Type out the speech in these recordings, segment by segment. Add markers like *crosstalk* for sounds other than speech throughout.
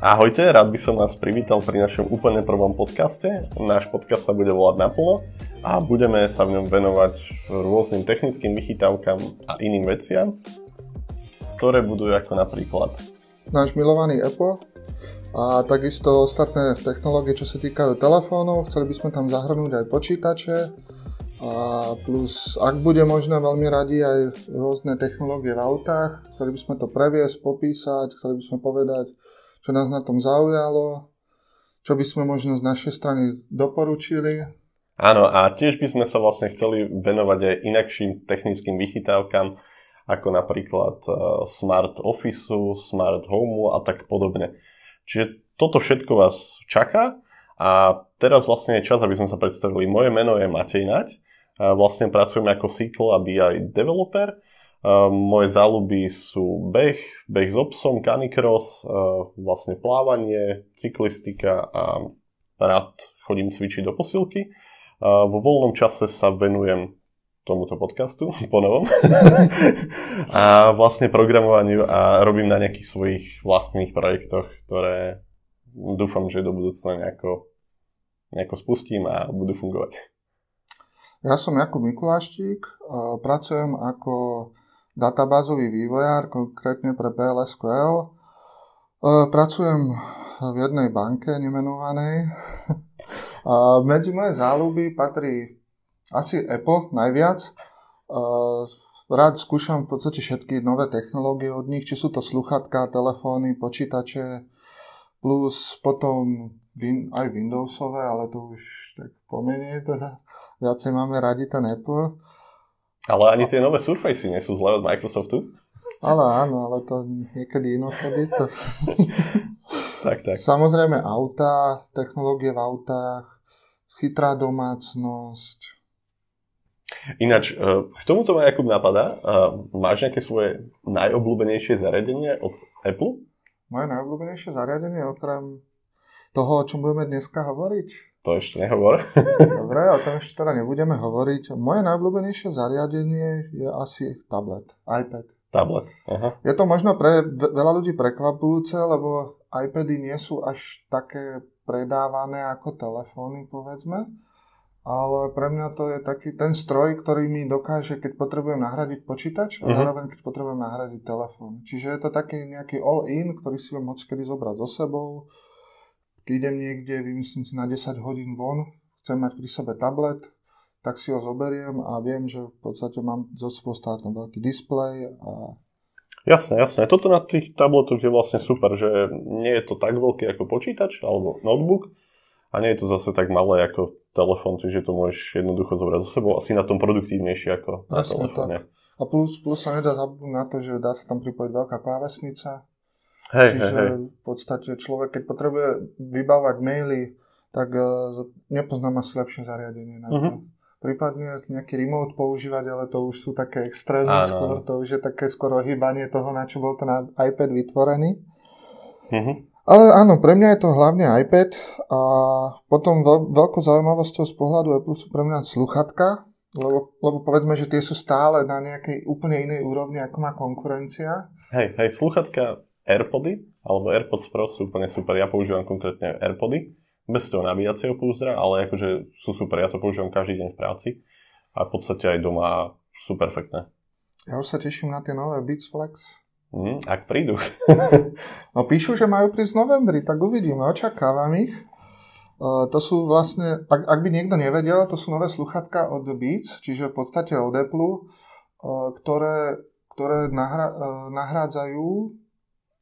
Ahojte, rád by som vás privítal pri našom úplne prvom podcaste. Náš podcast sa bude volať Naplno a budeme sa v ňom venovať rôznym technickým vychytávkam a iným veciam, ktoré budú ako napríklad náš milovaný Apple a takisto ostatné technológie, čo sa týkajú telefónov. Chceli by sme tam zahrnúť aj počítače a plus, ak bude možné, veľmi radi aj rôzne technológie v autách. Chceli by sme to previesť, popísať, chceli by sme povedať, čo nás na tom zaujalo, čo by sme možno z našej strany doporučili. Áno, a tiež by sme sa vlastne chceli venovať aj inakším technickým vychytávkam, ako napríklad uh, Smart Office, Smart Home a tak podobne. Čiže toto všetko vás čaká a teraz vlastne je čas, aby sme sa predstavili. Moje meno je Matej Naď, vlastne pracujem ako SQL a BI developer Uh, moje záľuby sú beh, beh s obsom, canicross, vlastne plávanie, cyklistika a rád chodím cvičiť do posilky. Uh, vo voľnom čase sa venujem tomuto podcastu po novom *laughs* a vlastne programovaniu a robím na nejakých svojich vlastných projektoch, ktoré dúfam, že do budúcna nejako, nejako spustím a budú fungovať. Ja som Jakub Mikuláštík, pracujem ako databázový vývojár, konkrétne pre PLSQL. E, pracujem v jednej banke nemenovanej. *laughs* A medzi moje záľuby patrí asi Apple najviac. Rád skúšam v podstate všetky nové technológie od nich, či sú to sluchatka, telefóny, počítače, plus potom aj Windowsové, ale to už tak pomenie, teda viacej máme radi ten Apple. Ale ani tie nové Surface nie sú zlé od Microsoftu. Ale áno, ale to niekedy inokedy to... tak, tak. Samozrejme auta, technológie v autách, chytrá domácnosť. Ináč, e, k tomuto ma Jakub napadá. E, máš nejaké svoje najobľúbenejšie zariadenie od Apple? Moje najobľúbenejšie zariadenie okrem toho, o čom budeme dneska hovoriť? To ešte nehovor. *laughs* Dobre, o tom ešte teda nebudeme hovoriť. Moje najobľúbenejšie zariadenie je asi tablet, iPad. Tablet, aha. Je to možno pre veľa ľudí prekvapujúce, lebo iPady nie sú až také predávané ako telefóny, povedzme. Ale pre mňa to je taký ten stroj, ktorý mi dokáže, keď potrebujem nahradiť počítač a uh-huh. zároveň keď potrebujem nahradiť telefón. Čiže je to taký nejaký all-in, ktorý si viem moc kedy zobrať so sebou keď idem niekde, vymyslím si na 10 hodín von, chcem mať pri sebe tablet, tak si ho zoberiem a viem, že v podstate mám zo sebou stále veľký displej a Jasné, jasné. Toto na tých tabletoch je vlastne super, že nie je to tak veľký ako počítač alebo notebook a nie je to zase tak malé ako telefón, čiže to môžeš jednoducho zobrať so sebou asi na tom produktívnejšie ako na telefóne. A plus, plus sa nedá zabudnúť na to, že dá sa tam pripojiť veľká klávesnica, Hej, Čiže hej, hej. v podstate človek, keď potrebuje vybávať maily, tak uh, nepoznám asi lepšie zariadenie na to. Uh-huh. Prípadne nejaký remote používať, ale to už sú také extrémne áno. skôr, to už je také skôr ohýbanie toho, na čo bol ten iPad vytvorený. Uh-huh. Ale áno, pre mňa je to hlavne iPad a potom veľ, veľkou zaujímavosťou z pohľadu Apple sú pre mňa sluchatka, lebo, lebo povedzme, že tie sú stále na nejakej úplne inej úrovni, ako má konkurencia. Hej, hej, sluchatka AirPody alebo AirPods Pro sú úplne super. Ja používam konkrétne AirPody bez toho nabíjacieho púzdra, ale akože sú super. Ja to používam každý deň v práci a v podstate aj doma sú perfektné. Ja už sa teším na tie nové Beats Flex. Mm, ak prídu. *laughs* no píšu, že majú prísť v novembri, tak uvidíme, očakávam ich. Uh, to sú vlastne, ak, ak by niekto nevedel, to sú nové sluchatka od Beats, čiže v podstate od Apple, uh, ktoré, ktoré nahra, uh, nahrádzajú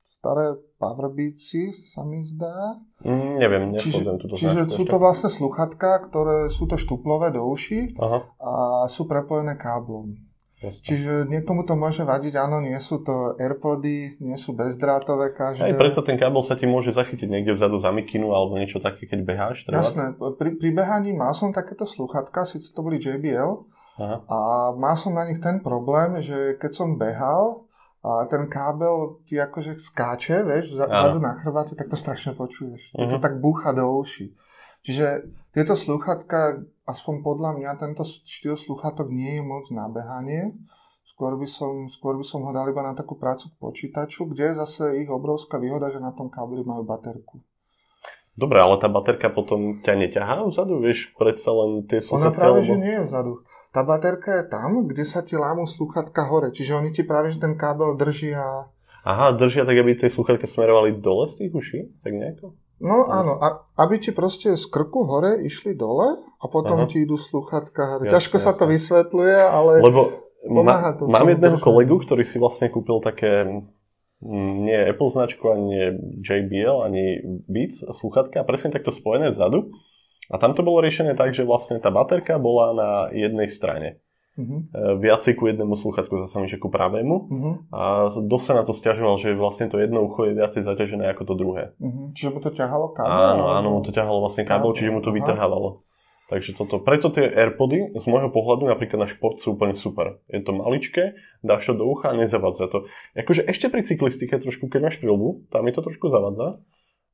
staré Powerbeatsy, sa mi zdá. Mm, neviem, čiže, túto Čiže sú to vlastne sluchatka, ktoré sú to štuplové do uši Aha. a sú prepojené káblom. Jasne. Čiže niekomu to môže vadiť, áno, nie sú to Airpody, nie sú bezdrátové každé. Aj predsa ten kábel sa ti môže zachytiť niekde vzadu za mikinu alebo niečo také, keď beháš. Treba? Jasné, pri, pri behaní mal som takéto sluchatka, síce to boli JBL, Aha. A mal som na nich ten problém, že keď som behal a ten kábel ti akože skáče, vieš, zadu na chrbáte, tak to strašne počuješ. Uh-huh. To tak búcha do uši. Čiže tieto sluchatka, aspoň podľa mňa, tento štýl sluchatok nie je moc na behanie. Skôr by, som, skôr by som ho dal iba na takú prácu k počítaču, kde je zase ich obrovská výhoda, že na tom kábli majú baterku. Dobre, ale tá baterka potom ťa neťahá vzadu, vieš, predsa len tie sluchatka... Ona práve, alebo... že nie je vzadu. Tá baterka je tam, kde sa ti lámu sluchatka hore, čiže oni ti práve, že ten kábel držia... Aha, držia tak, aby tie sluchatka smerovali dole z tých uší? Tak nejako? No áno, a, aby ti proste z krku hore išli dole a potom Aha. ti idú sluchatka hore. Jasne, Ťažko jasne. sa to vysvetľuje, ale Lebo ma, to. Mám jedného kolegu, ktorý si vlastne kúpil také nie Apple značku, ani JBL, ani Beats sluchatka, presne takto spojené vzadu. A tam to bolo riešené tak, že vlastne tá baterka bola na jednej strane. Uh-huh. Viacej ku jednému sluchatku, zase že ku pravému. Uh-huh. A dosť sa na to stiažoval, že vlastne to jedno ucho je viacej zaťažené ako to druhé. Uh-huh. Čiže mu to ťahalo kábel? Áno, áno, mu to ťahalo vlastne kábel, čiže mu to vytrhávalo. Takže toto, preto tie Airpody z môjho pohľadu napríklad na šport sú úplne super. Je to maličké, dáš to do ucha a nezavadza to. Akože ešte pri cyklistike trošku, keď máš prilbu, tam mi to trošku zavadza,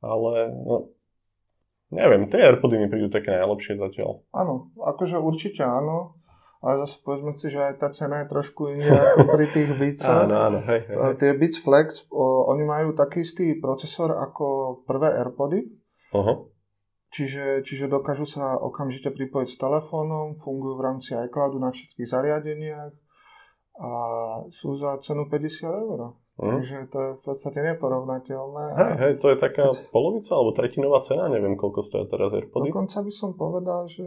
ale no, neviem, tie Airpody mi prídu také najlepšie zatiaľ. Áno, akože určite áno, ale zase povedzme si, že aj tá cena je trošku iná ako pri tých *laughs* Beatsoch. áno, áno, hej, hej. Tie Beats Flex, o, oni majú taký istý procesor ako prvé Airpody. Uh-huh Čiže, čiže dokážu sa okamžite pripojiť s telefónom, fungujú v rámci iCloudu na všetkých zariadeniach a sú za cenu 50 eur. Mm. Takže to je v podstate neporovnateľné. Hej, hej, to je taká keď... polovica alebo tretinová cena, neviem koľko stojí teraz AirPody. Dokonca by som povedal, že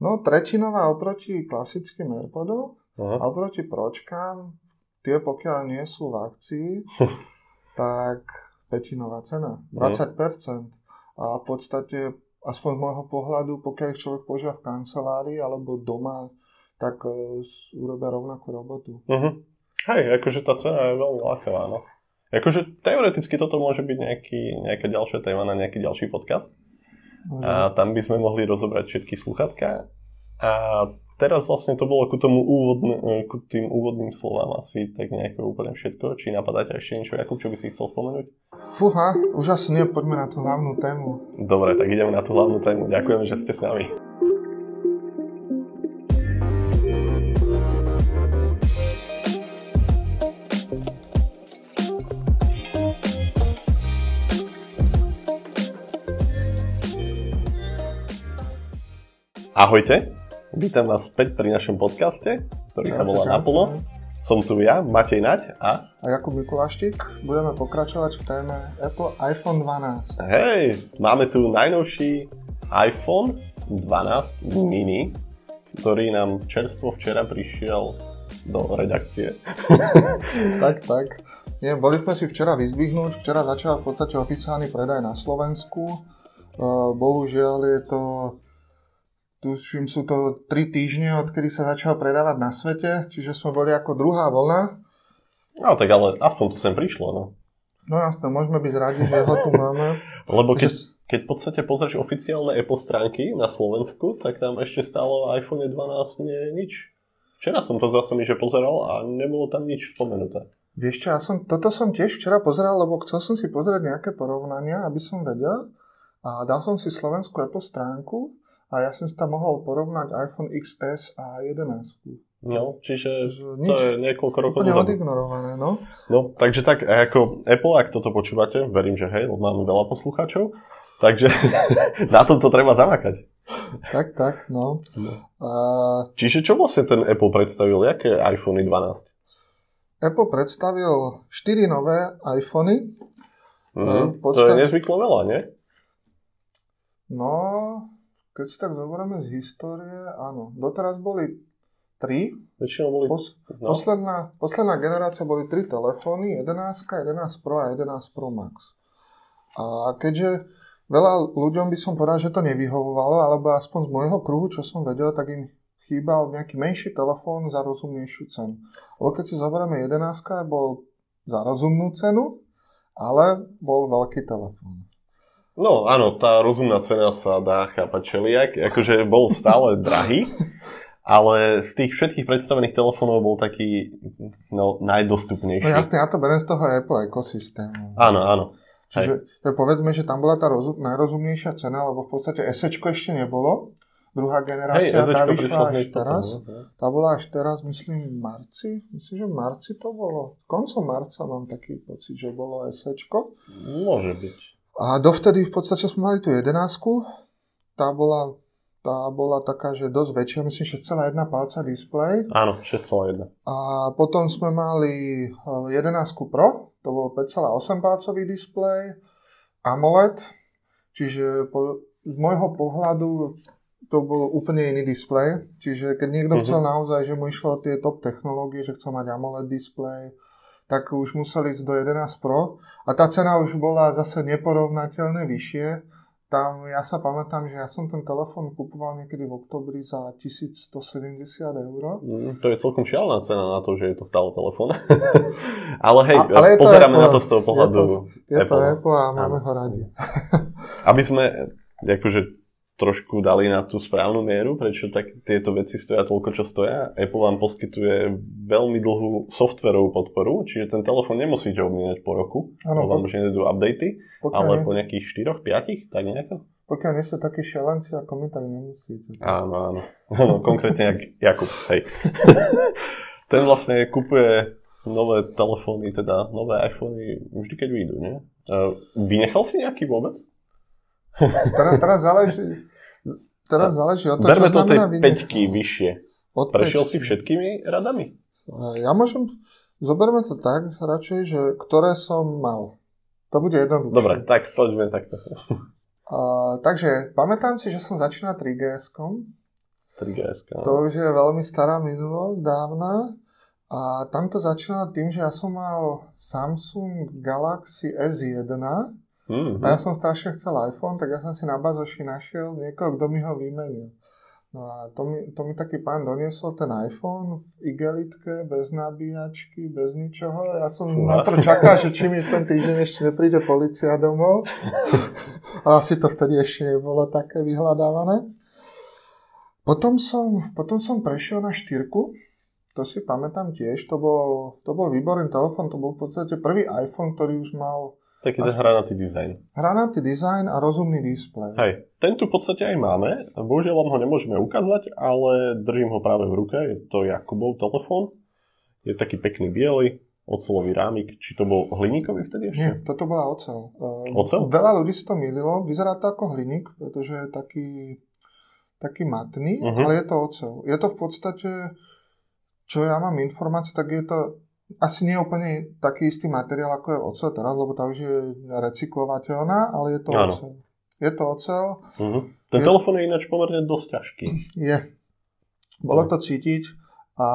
no tretinová oproti klasickým AirPodom uh-huh. a oproti pročkám, tie pokiaľ nie sú v akcii, *laughs* tak petinová cena, 20%. Uh-huh a v podstate, aspoň z môjho pohľadu, pokiaľ ich človek používa v kancelárii alebo doma, tak uh, urobia rovnakú robotu. Uh-huh. Hej, akože tá cena je veľmi ľahká, no. Akože teoreticky toto môže byť nejaký, nejaká ďalšia téma na nejaký ďalší podcast. A tam by sme mohli rozobrať všetky sluchatka. A teraz vlastne to bolo ku, tomu úvodne, e, ku tým úvodným slovám asi tak nejako úplne všetko. Či napadá ťa ešte niečo, Jakub, čo by si chcel spomenúť? Fúha, už asi nie, poďme na tú hlavnú tému. Dobre, tak ideme na tú hlavnú tému. Ďakujem, že ste s nami. Ahojte, Vítam vás späť pri našom podcaste, ktorý sa volá Naplno. Som tu ja, Matej Naď a... A Jakub Mikuláštik. Budeme pokračovať v téme Apple iPhone 12. Hej, máme tu najnovší iPhone 12 mini, ktorý nám čerstvo včera prišiel do redakcie. *laughs* tak, tak. Nie, boli sme si včera vyzdvihnúť, včera začal v podstate oficiálny predaj na Slovensku. Uh, bohužiaľ je to tuším, sú to 3 týždne, odkedy sa začal predávať na svete, čiže sme boli ako druhá vlna. No tak ale aspoň to sem prišlo, no. No jasne, môžeme byť radi, že ho tu máme. *laughs* Lebo keď, že... keď v podstate pozrieš oficiálne Apple stránky na Slovensku, tak tam ešte stálo iPhone 12 nie nič. Včera som to zase mi že pozeral a nebolo tam nič spomenuté. Vieš čo, ja som, toto som tiež včera pozeral, lebo chcel som si pozrieť nejaké porovnania, aby som vedel. A dal som si slovenskú Apple stránku a ja som si tam mohol porovnať iPhone XS a 11. No, čiže Nič, to je niekoľko rokov Úplne odignorované, no. No, takže tak, ako Apple, ak toto počúvate, verím, že hej, máme veľa poslucháčov, takže *laughs* na tom to treba zamakať. Tak, tak, no. no. A... Čiže čo vlastne ten Apple predstavil? Jaké iPhone 12? Apple predstavil 4 nové iPhony. Mm-hmm. Podstate... To je nezvyklo veľa, nie? No, keď si tak zoberieme z histórie, áno, doteraz boli tri. Väčšinou boli... Pos, no. posledná, posledná generácia boli tri telefóny, 11, 11 Pro a 11 Pro Max. A keďže veľa ľuďom by som povedal, že to nevyhovovalo, alebo aspoň z môjho kruhu, čo som vedel, tak im chýbal nejaký menší telefón za rozumnejšiu cenu. Lebo keď si zoberieme 11, bol za rozumnú cenu, ale bol veľký telefón. No áno, tá rozumná cena sa dá chápať čeliak, akože bol stále drahý, ale z tých všetkých predstavených telefónov bol taký no, najdostupnejší. No jasne, ja to beriem z toho Apple ekosystému. Áno, áno. Čiže Hej. povedzme, že tam bola tá rozum, najrozumnejšia cena, lebo v podstate SEčko ešte nebolo. Druhá generácia, Hej, tá vyšla až hneď teraz. potom, no. Tá bola až teraz, myslím, v marci. Myslím, že v marci to bolo. Koncom marca mám taký pocit, že bolo SEčko. Môže byť. A dovtedy v podstate sme mali tú jedenásku. Tá bola tá bola taká, že dosť väčšia, myslím 6,1 palca displej. Áno, 6,1. A potom sme mali 11 Pro, to bol 5,8 palcový displej, AMOLED, čiže po, z môjho pohľadu to bol úplne iný displej, čiže keď niekto mm-hmm. chcel naozaj, že mu išlo tie top technológie, že chcel mať AMOLED displej, tak už museli ísť do 11 Pro a tá cena už bola zase neporovnateľne vyššie, tam ja sa pamätám, že ja som ten telefón kupoval niekedy v oktobri za 1170 eur. Mm, to je celkom šialená cena na to, že je to stále telefón. *laughs* Ale hej, a, ale pozeráme Apple, na to z toho pohľadu Je to, je Apple. to Apple a máme ho radi. Aby sme akože trošku dali na tú správnu mieru, prečo tak tieto veci stoja toľko, čo stoja. Apple vám poskytuje veľmi dlhú softverovú podporu, čiže ten telefón nemusíte obmieniať po roku, Áno, lebo vám už nejdú updaty, Pokiaľ, ale po nejakých 4-5, tak nejako. pokiaľ nie ste takí šelenci ako my, tak nemusíte. Áno, áno. áno konkrétne jak Jakub, hej. *laughs* ten vlastne kupuje nové telefóny, teda nové iPhony vždy, keď vyjdú, nie? Vynechal si nejaký vôbec? Teraz, teraz záleží, teraz záleží od toho, Berme čo znamená vynechať. peťky vyššie. Od Prešiel päťky. si všetkými radami? Ja môžem, zoberme to tak radšej, že ktoré som mal. To bude jednoduché. Dobre, tak poďme takto. Uh, takže pamätám si, že som začínal 3GS-kom. 3GS. To už je veľmi stará minulosť, dávna. A tam to začínalo tým, že ja som mal Samsung Galaxy S1 Mm-hmm. a ja som strašne chcel iPhone, tak ja som si na bazoši našiel niekoho, kto mi ho vymenil. No a to mi, to mi taký pán doniesol ten iPhone v igelitke, bez nabíjačky, bez ničoho. Ja som Fúha. najprv čakal, že či mi ten týždeň ešte nepríde policia domov. A asi to vtedy ešte nebolo také vyhľadávané. Potom som, potom som prešiel na štyrku. To si pamätám tiež. To bol, to bol výborný telefon. To bol v podstate prvý iPhone, ktorý už mal Taký ten hranatý dizajn. hranatý dizajn a rozumný displej. Hej, ten tu v podstate aj máme. Bohužiaľ vám ho nemôžeme ukázať, ale držím ho práve v ruke. Je to Jakubov telefón. Je taký pekný biely, ocelový rámik. Či to bol hliníkový vtedy ešte? Nie, toto bola ocel. Uh, Oceľ? Veľa ľudí si to mililo. Vyzerá to ako hliník, pretože je taký, taký matný, Mhm. ale je to ocel. Je to v podstate, čo ja mám informácie, tak je to asi nie úplne taký istý materiál, ako je ocel teraz, lebo tá už je recyklovateľná, ale je to Áno. ocel. Je to ocel, Mhm. Ten Je- telefón je ináč pomerne dosť ťažký. je. Bolo to cítiť a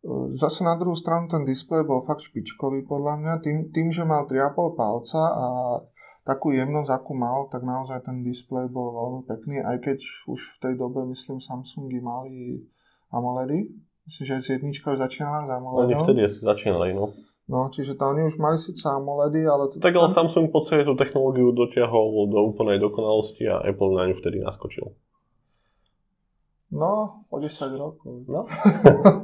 e, zase na druhú stranu ten displej bol fakt špičkový podľa mňa. Tým, tým že mal 3,5 palca a takú jemnosť, akú mal, tak naozaj ten displej bol veľmi pekný, aj keď už v tej dobe, myslím, Samsungy mali AMOLEDy. Myslím, že aj jednička už začínala s Oni AMOLEDom. vtedy asi začínali, no. No, čiže to oni už mali síce AMOLEDy, ale... To, Tak ale Samsung v podstate tú technológiu dotiahol do úplnej dokonalosti a Apple na ňu vtedy naskočil. No, o 10 rokov. No.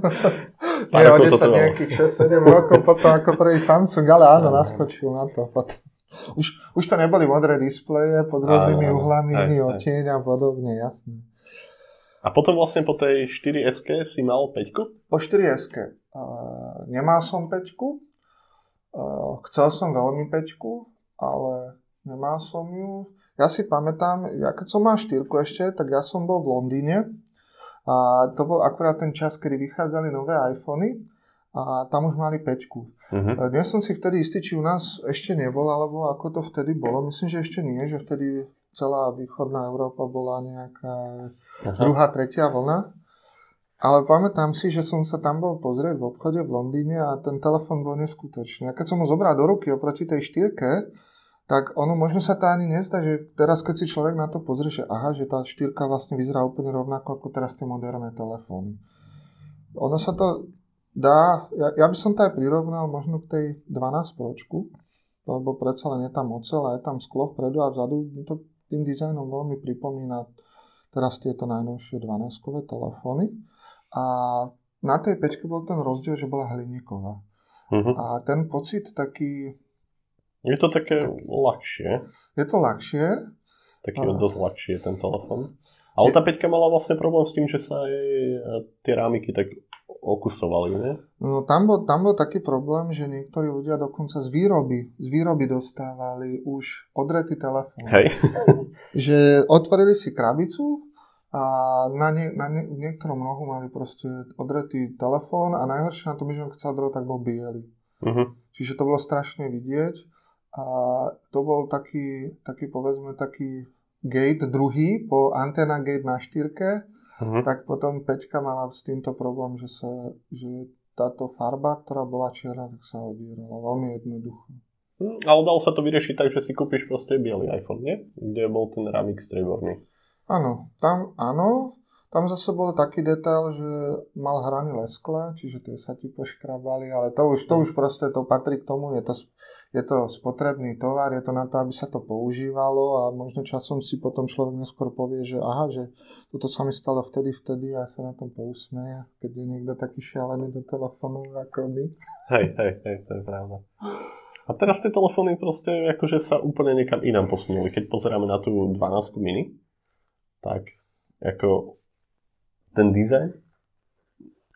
*laughs* Nie, o rokov to 10 trvalo. nejakých 6-7 rokov potom ako prvý Samsung, ale áno, Áno. naskočil na to potom. Už, už to neboli modré displeje pod rôznymi uhlami, hej. odtieň a podobne, jasné. A potom vlastne po tej 4S si mal 5 Po 4S. Uh, nemal som 5. Uh, chcel som veľmi 5, ale nemal som ju. Ja si pamätám, ja keď som mal 4 ešte, tak ja som bol v Londýne a to bol akurát ten čas, kedy vychádzali nové iPhony a tam už mali 5. Mhm. E, Nie som si vtedy istý, či u nás ešte nebol, alebo ako to vtedy bolo. Myslím, že ešte nie, že vtedy celá východná Európa bola nejaká Aha. druhá, tretia vlna. Ale pamätám si, že som sa tam bol pozrieť v obchode v Londýne a ten telefon bol neskutočný. A keď som ho zobral do ruky oproti tej štyrke, tak ono možno sa to ani nezdá, že teraz keď si človek na to pozrie, že aha, že tá štyrka vlastne vyzerá úplne rovnako ako teraz tie moderné telefóny. Ono sa to dá, ja, ja by som to aj prirovnal možno k tej 12 pročku, lebo predsa len je tam ocel a je tam sklo vpredu a vzadu mi to tým dizajnom veľmi pripomína teraz tieto najnovšie 12-kové telefóny. A na tej pečke bol ten rozdiel, že bola hliníková. Mhm. A ten pocit taký... Je to také ľahšie. Je to ľahšie. Taký A- dosť ľahšie ten telefón. Ale tá peťka mala vlastne problém s tým, že sa jej e, tie rámiky tak okusovali, ne? No tam bol, tam bol taký problém, že niektorí ľudia dokonca z výroby, z výroby dostávali už odretý telefón. Hej. *laughs* Že otvorili si krabicu a na, nie, na nie, v niektorom rohu mali proste odretý telefón a najhoršie na tom, že on odrel, tak bol biely. Mhm. Čiže to bolo strašne vidieť a to bol taký, taký povedzme taký gate druhý po antena gate na štyrke, Mhm. tak potom Peťka mala s týmto problém, že, sa, že táto farba, ktorá bola čierna, tak sa odírala. Veľmi jednoducho. Hm, Ale dalo sa to vyriešiť tak, že si kúpiš proste biely iPhone, nie? Kde bol ten ramik strieborný. Áno, tam áno. Tam zase bol taký detail, že mal hrany leskle, čiže tie sa ti poškrabali, ale to už, to už proste to patrí k tomu, je to, je to spotrebný tovar, je to na to, aby sa to používalo a možno časom si potom človek neskôr povie, že aha, že toto sa mi stalo vtedy, vtedy a sa na tom pousmeje, keď je niekto taký šialený do telefónu ako my. Hej, hej, hej, to je pravda. A teraz tie telefóny proste akože sa úplne niekam inám posunuli. Keď pozeráme na tú 12 mini, tak ako ten dizajn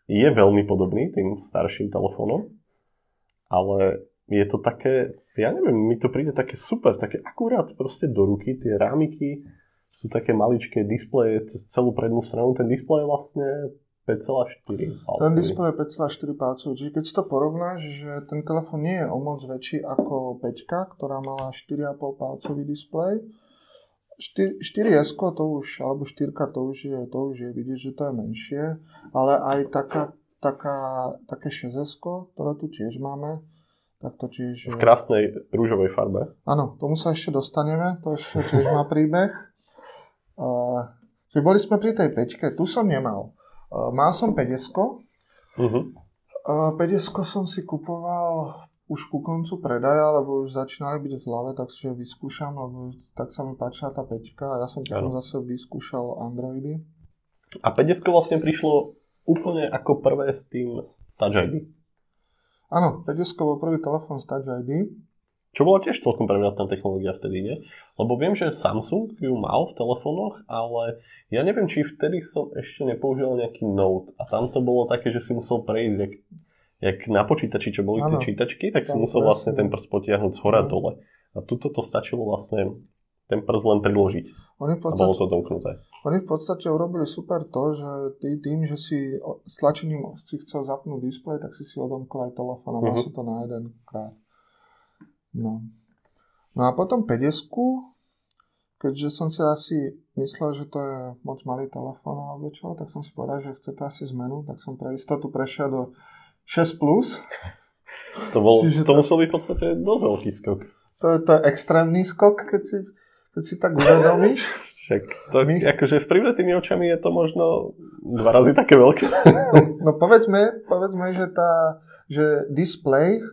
je veľmi podobný tým starším telefónom, ale je to také, ja neviem, mi to príde také super, také akurát proste do ruky, tie rámiky sú také maličké displeje cez celú prednú stranu, ten displej je vlastne 5,4 Ten palcový. displej je 5,4 palcov, čiže keď si to porovnáš, že ten telefón nie je o moc väčší ako 5, ktorá mala 4,5 palcový displej. 4, 4S to už, alebo 4 to už je, to už je vidieť, že to je menšie, ale aj taká, taká, také 6S, ktoré tu tiež máme, tak to tiež V je... krásnej rúžovej farbe. Áno, tomu sa ešte dostaneme, to ešte tiež má príbeh. Uh, boli sme pri tej pečke, tu som nemal. Uh, mal som 50 Mhm. Uh, 50 som si kupoval už ku koncu predaja, lebo už začínali byť v zlave, tak si vyskúšam, lebo tak sa mi páčila tá pečka a ja som potom Áno. zase vyskúšal Androidy. A 50 vlastne prišlo úplne ako prvé s tým Touch ID. Áno, 50 bol prvý telefón s Touch ID. Čo bola tiež celkom prevratná technológia vtedy, nie? Lebo viem, že Samsung ju mal v telefónoch, ale ja neviem, či vtedy som ešte nepoužíval nejaký Note. A tam to bolo také, že si musel prejsť, jak, jak na počítači, čo boli Áno. tie čítačky, tak si Tam musel presne. vlastne ten prst potiahnuť z hora Mhm. dole. A tuto to stačilo vlastne ten prst len priložiť Oni v, a bolo podstate, to domknuté. Oni v podstate urobili super to, že ty tým, že si o- s tlačením si chcel zapnúť displej, tak si si odomkol aj telefón a mal Mhm. si to na jeden krát. No. no a potom 50 keďže som si asi myslel, že to je moc malý telefón alebo čo, tak som si povedal, že chce to asi zmenu, tak som pre istotu prešiel do 6+. Plus. To, bol, Čiže to to- musel byť v podstate dosť veľký skok. To je, to je extrémny skok, keď si, keď si tak uvedomíš. Však to, My- akože s privretými očami je to možno dva razy také veľké. No povedzme, povedzme že, tá, že displej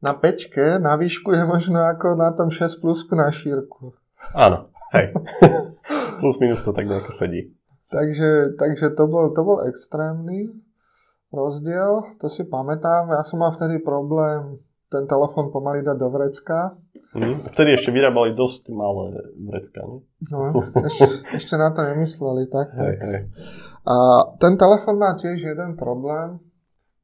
na peťke na výšku je možno ako na tom 6 plusku na šírku. Áno, hej. *laughs* Plus minus to tak nejako sedí. Takže, takže to, bol, to bol extrémny rozdiel, to si pamätám. Ja som mal vtedy problém ten telefon pomaly dať do vrecka. Mhm. Vtedy ešte vyrábali dosť malé vrecka. Ne? No, *laughs* ešte, ešte na to nemysleli, tak? Hej, hej. A ten telefon má tiež jeden problém.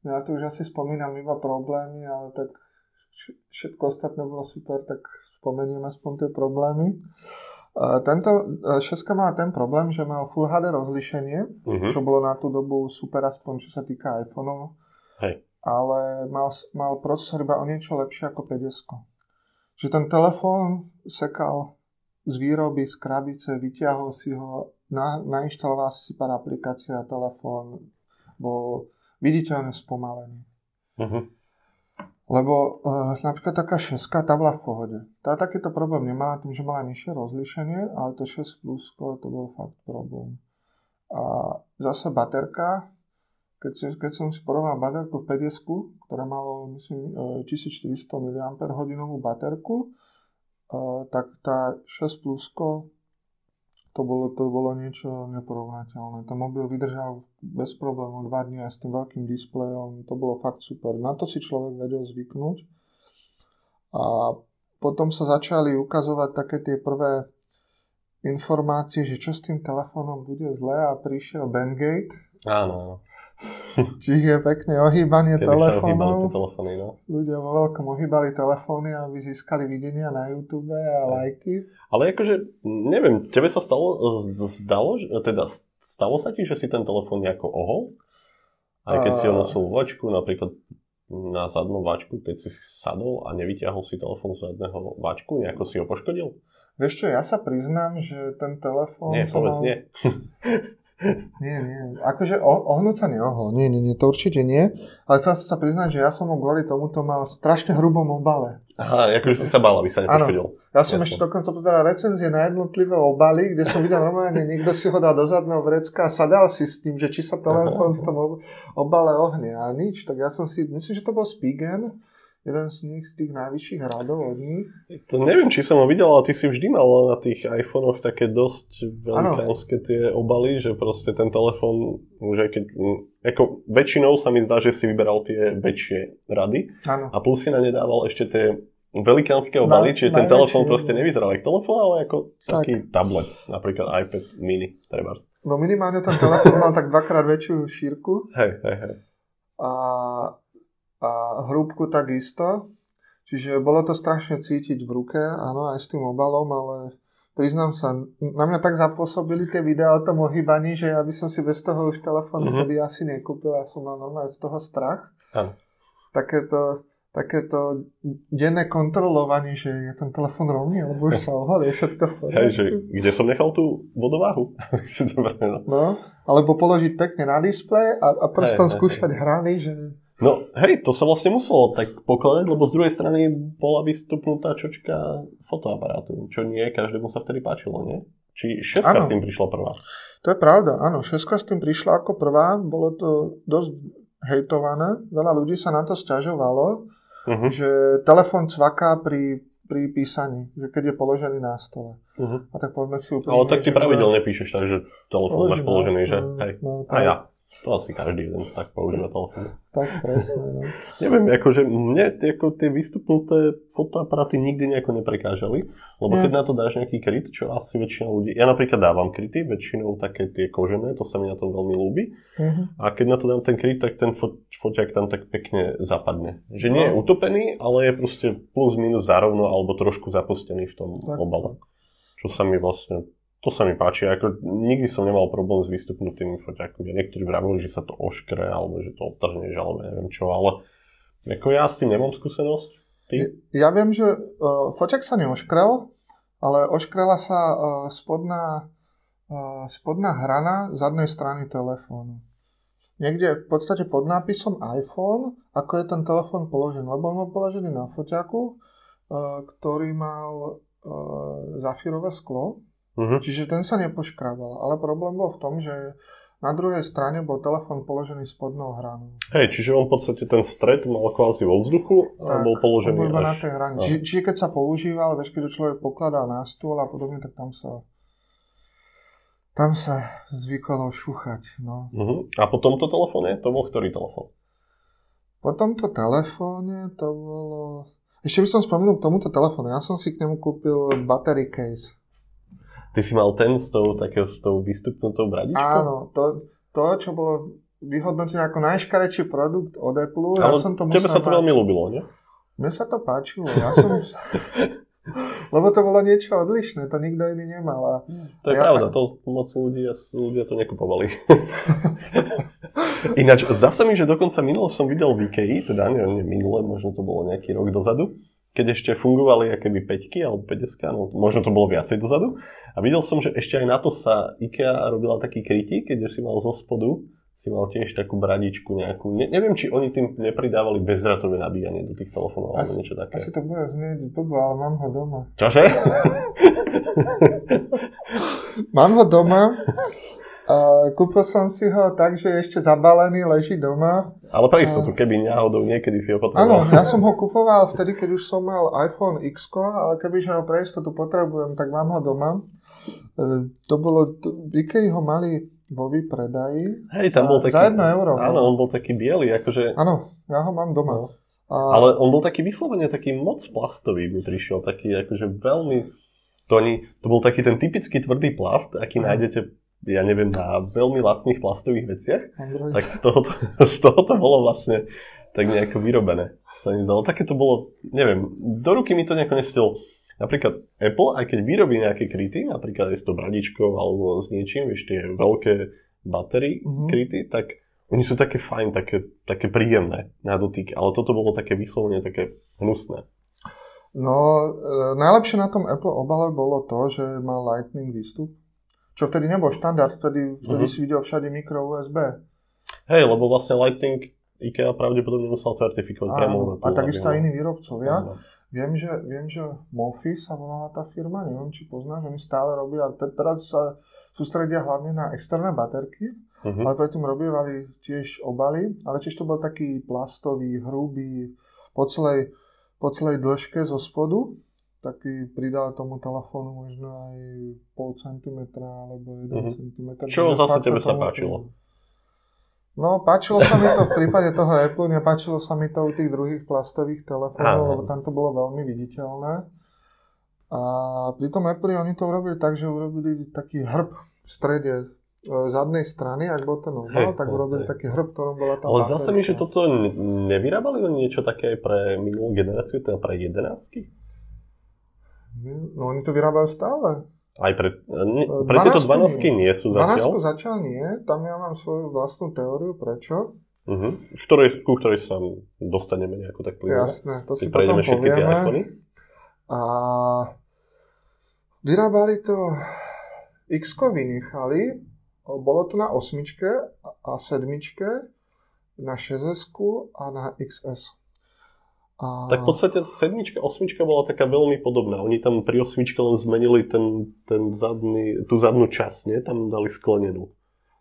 Ja tu už asi spomínam iba problémy, ale tak vš- všetko ostatné bolo super, tak spomeniem aspoň tie problémy. Tento 6 má ten problém, že mal Full HD rozlišenie, Mhm. čo bolo na tú dobu super, aspoň čo sa týka iPhoneov. Hej. Ale mal, mal procesor iba o niečo lepšie ako 50. Že ten telefón sekal z výroby, z krabice, vyťahol si ho, na, nainštaloval si pár aplikácií a telefón bol viditeľne spomalený. Mhm. Lebo uh, napríklad taká 6, tá bola v pohode. Tá takýto problém nemala tým, že mala nižšie rozlíšenie, ale to 6 plus to bol fakt problém. A zase baterka, keď, si, keď som si porovnal baterku v 50, ktorá malo myslím eh, 1400 mAh baterku, eh, tak tá 6 plus to bolo, to bolo niečo neporovnateľné. Ten mobil vydržal bez problémov dva dní aj s tým veľkým displejom. To bolo fakt super. Na to si človek vedel zvyknúť. A potom sa začali ukazovať také tie prvé informácie, že čo s tým telefónom bude zle a prišiel Bangate. Áno. *laughs* Čiže pekne ohýbanie telefónov. telefóny, no. Ľudia vo veľkom ohýbali telefóny, aby získali videnia na YouTube a lajky. Ale akože, neviem, tebe sa stalo, zdalo, teda stalo sa ti, že si ten telefón nejako ohol? Aj keď a... si ho nosil vačku, napríklad na zadnú vačku, keď si sadol a nevyťahol si telefón z zadného vačku, nejako si ho poškodil? Vieš čo, ja sa priznám, že ten telefón... Nie, povedz mal... nie. *laughs* nie, nie. Akože oh, ohnúť sa neohol. Nie, nie, nie, to určite nie. Ale chcem sa priznať, že ja som ho kvôli tomuto mal v strašne hrubom obale. Aha, akože si sa bál, aby sa nepoškodil. Ja som Jasne. ešte dokonca pozeral recenzie na jednotlivé obaly, kde som videl normálne, niekto si ho dal do zadného vrecka a sadal si s tým, že či sa telefón v tom obale ohne. A nič, tak ja som si, myslím, že to bol Spigen, jeden z nich, z tých najvyšších hradov od nich. To neviem, či som ho videl, ale ty si vždy mal na tých iPhonech také dosť velikánske tie obaly, že proste ten telefón, už aj keď, ako väčšinou sa mi zdá, že si vyberal tie väčšie rady ano. a plus si na ne dával ešte tie velikánske obaly, čiže ten telefón proste nevyzeral ako telefón, ale ako tak. taký tablet, napríklad iPad mini, treba. No minimálne ten telefón mal tak dvakrát väčšiu šírku. Hej, hej, hej. A a hrúbku takisto. Čiže bolo to strašne cítiť v ruke, áno, aj s tým obalom, ale priznám sa, na mňa tak zapôsobili tie videá o tom ohýbaní, že ja by som si bez toho už telefón mm-hmm. vtedy asi nekúpil, ja som mal normálne z toho strach. Áno. Takéto, takéto denné kontrolovanie, že je ten telefón rovný, alebo už sa ohol, je všetko v Hej, že kde som nechal tú vodováhu? *laughs* no, alebo položiť pekne na displej a, a prstom hej, skúšať hej. hrany, že No hej, to sa vlastne muselo tak pokladať, lebo z druhej strany bola vystupnutá čočka fotoaparátu, čo nie každému sa vtedy páčilo, nie? Či šeska s tým prišla prvá? To je pravda, áno, šeska s tým prišla ako prvá, bolo to dosť hejtované, veľa ľudí sa na to stiažovalo, uh-huh. že telefon cvaká pri, pri písaní, že keď je položený na stole. Uh-huh. A tak poďme si úplne... Ale tak ty pravidelne píšeš tak, že telefón máš položený, že? Hej. No, tak. A ja. To asi každý jeden tak používa telefón. Tak presne, no. *laughs* Neviem, akože mne ako tie vystupnuté fotoaparáty nikdy nejako neprekážali, lebo keď na to dáš nejaký kryt, čo asi väčšina ľudí... Ja napríklad dávam kryty, väčšinou také tie kožené, to sa mi na tom veľmi ľúbi. Uh-huh. A keď na to dám ten kryt, tak ten fot, foťak tam tak pekne zapadne. Že nie je no. utopený, ale je proste plus minus zárovno alebo trošku zapustený v tom tak. obale. Čo sa mi vlastne to sa mi páči, ako nikdy som nemal problém s vystupnutými foťákmi. Niektorí vravili, že sa to oškre, alebo že to obtrhneš, alebo neviem čo, ale ako ja s tým nemám skúsenosť. Ty? Ja viem, že uh, foťák sa neoškrel, ale oškrela sa uh, spodná, uh, spodná hrana zadnej strany telefónu. Niekde v podstate pod nápisom iPhone, ako je ten telefón položený, lebo on bol položený na foťaku, uh, ktorý mal uh, zafírové sklo Uh-huh. Čiže ten sa nepoškrával. Ale problém bol v tom, že na druhej strane bol telefón položený spodnou hranou. Hej, čiže on v podstate ten stred mal kvázi vo vzduchu a tak, bol položený bol až... na tej hrane. Čiže, čiže keď sa používal, vieš, keď človek pokladal na stôl a podobne, tak tam sa tam sa zvykalo šúchať. No. Uh-huh. A po tomto telefóne? To bol ktorý telefón? Po tomto telefóne to bolo... Ešte by som spomenul k tomuto telefónu. Ja som si k nemu kúpil battery case. Ty si mal ten s tou, také, s tou vystupnutou bradičkou? Áno, to, to, čo bolo vyhodnotené ako najškarečší produkt od Apple. Ale ja som to tebe sa to veľmi ľúbilo, nie? Mne sa to páčilo. Ja som... *laughs* Lebo to bolo niečo odlišné, to nikto iný nemal. A to je ja pravda, tak... to moc ľudia, ľudia to nekupovali. *laughs* Ináč, zase mi, že dokonca minulo som videl v IKEA, teda neviem, minule, možno to bolo nejaký rok dozadu, keď ešte fungovali akéby 5 alebo 50, no možno to bolo viacej dozadu. A videl som, že ešte aj na to sa IKEA robila taký krytík, keď si mal zo spodu, si mal tiež takú bradičku nejakú. Ne, neviem, či oni tým nepridávali bezdratové nabíjanie do tých telefónov alebo niečo také. Asi to bude znieť blbo, ale mám ho doma. Čože? mám ho doma *laughs* Uh, kúpil som si ho tak, že je ešte zabalený, leží doma. Ale pre istotu, keby náhodou niekedy si ho potreboval. Áno, ja *laughs* som ho kupoval vtedy, keď už som mal iPhone X, ale keby ho pre istotu potrebujem, tak mám ho doma. to bolo, Ikei ho mali vo výpredaji. Hej, tam bol taký... Za jedno euro. Áno, on bol taký biely, akože... Áno, ja ho mám doma. No. A... Ale on bol taký vyslovene taký moc plastový mi prišiel, taký akože veľmi... To, ani, to bol taký ten typický tvrdý plast, aký Aha. nájdete ja neviem, na veľmi lacných plastových veciach, Android. tak z toho, to, *laughs* z toho to bolo vlastne tak nejako vyrobené. Sa mi zdalo. Také to bolo, neviem, do ruky mi to nejako nestilo. Napríklad Apple, aj keď vyrobí nejaké kryty, napríklad aj s tou bradičkou alebo s niečím, vieš, tie veľké batérie mm-hmm. kryty, tak oni sú také fajn, také, také príjemné na dotyk, ale toto bolo také vyslovene také hnusné. No, e, najlepšie na tom Apple obale bolo to, že mal Lightning výstup, čo vtedy nebol štandard, vtedy, vtedy mm-hmm. si videl všade mikro USB. Hej, lebo vlastne Lightning IKEA pravdepodobne musel certifikovať priamo. A takisto aj iní výrobcovia. Áno. Viem, že, viem, že Mofi sa volala tá firma, neviem, či poznáš, oni stále robia, te, teraz sa sústredia hlavne na externé baterky, uh-huh. ale predtým robievali tiež obaly, ale tiež to bol taký plastový, hrubý, po celej, po celej dĺžke zo spodu, taký pridal tomu telefónu možno aj pol centimetra alebo 1 uh-huh. centimetra. Čo zase tebe sa páčilo? No, páčilo sa mi to v prípade toho Apple, nepáčilo sa mi to u tých druhých plastových telefónov, lebo tam to bolo veľmi viditeľné. A pri tom Apple oni to urobili tak, že urobili taký hrb v strede e, zadnej strany, ak bol ten oval, tak urobili hej. taký hrb, ktorom bola tá Ale zase mi, že toto nevyrábali oni niečo také pre minulú generáciu, teda pre jedenáctky? No oni to vyrábajú stále. Aj pre, ne, pre tieto 12 nie sú zatiaľ? 12 zatiaľ nie, tam ja mám svoju vlastnú teóriu, prečo. Uh-huh. Ktorej, ku ktorej sa dostaneme nejako tak plynule. Jasné, to si potom povieme. A vyrábali to X-kovy nechali, bolo to na osmičke a sedmičke, na 6 a na XS. A... Tak v podstate sedmička, osmička bola taká veľmi podobná. Oni tam pri osmičke len zmenili ten, ten zadný, tú zadnú časť, nie? Tam dali sklenenú.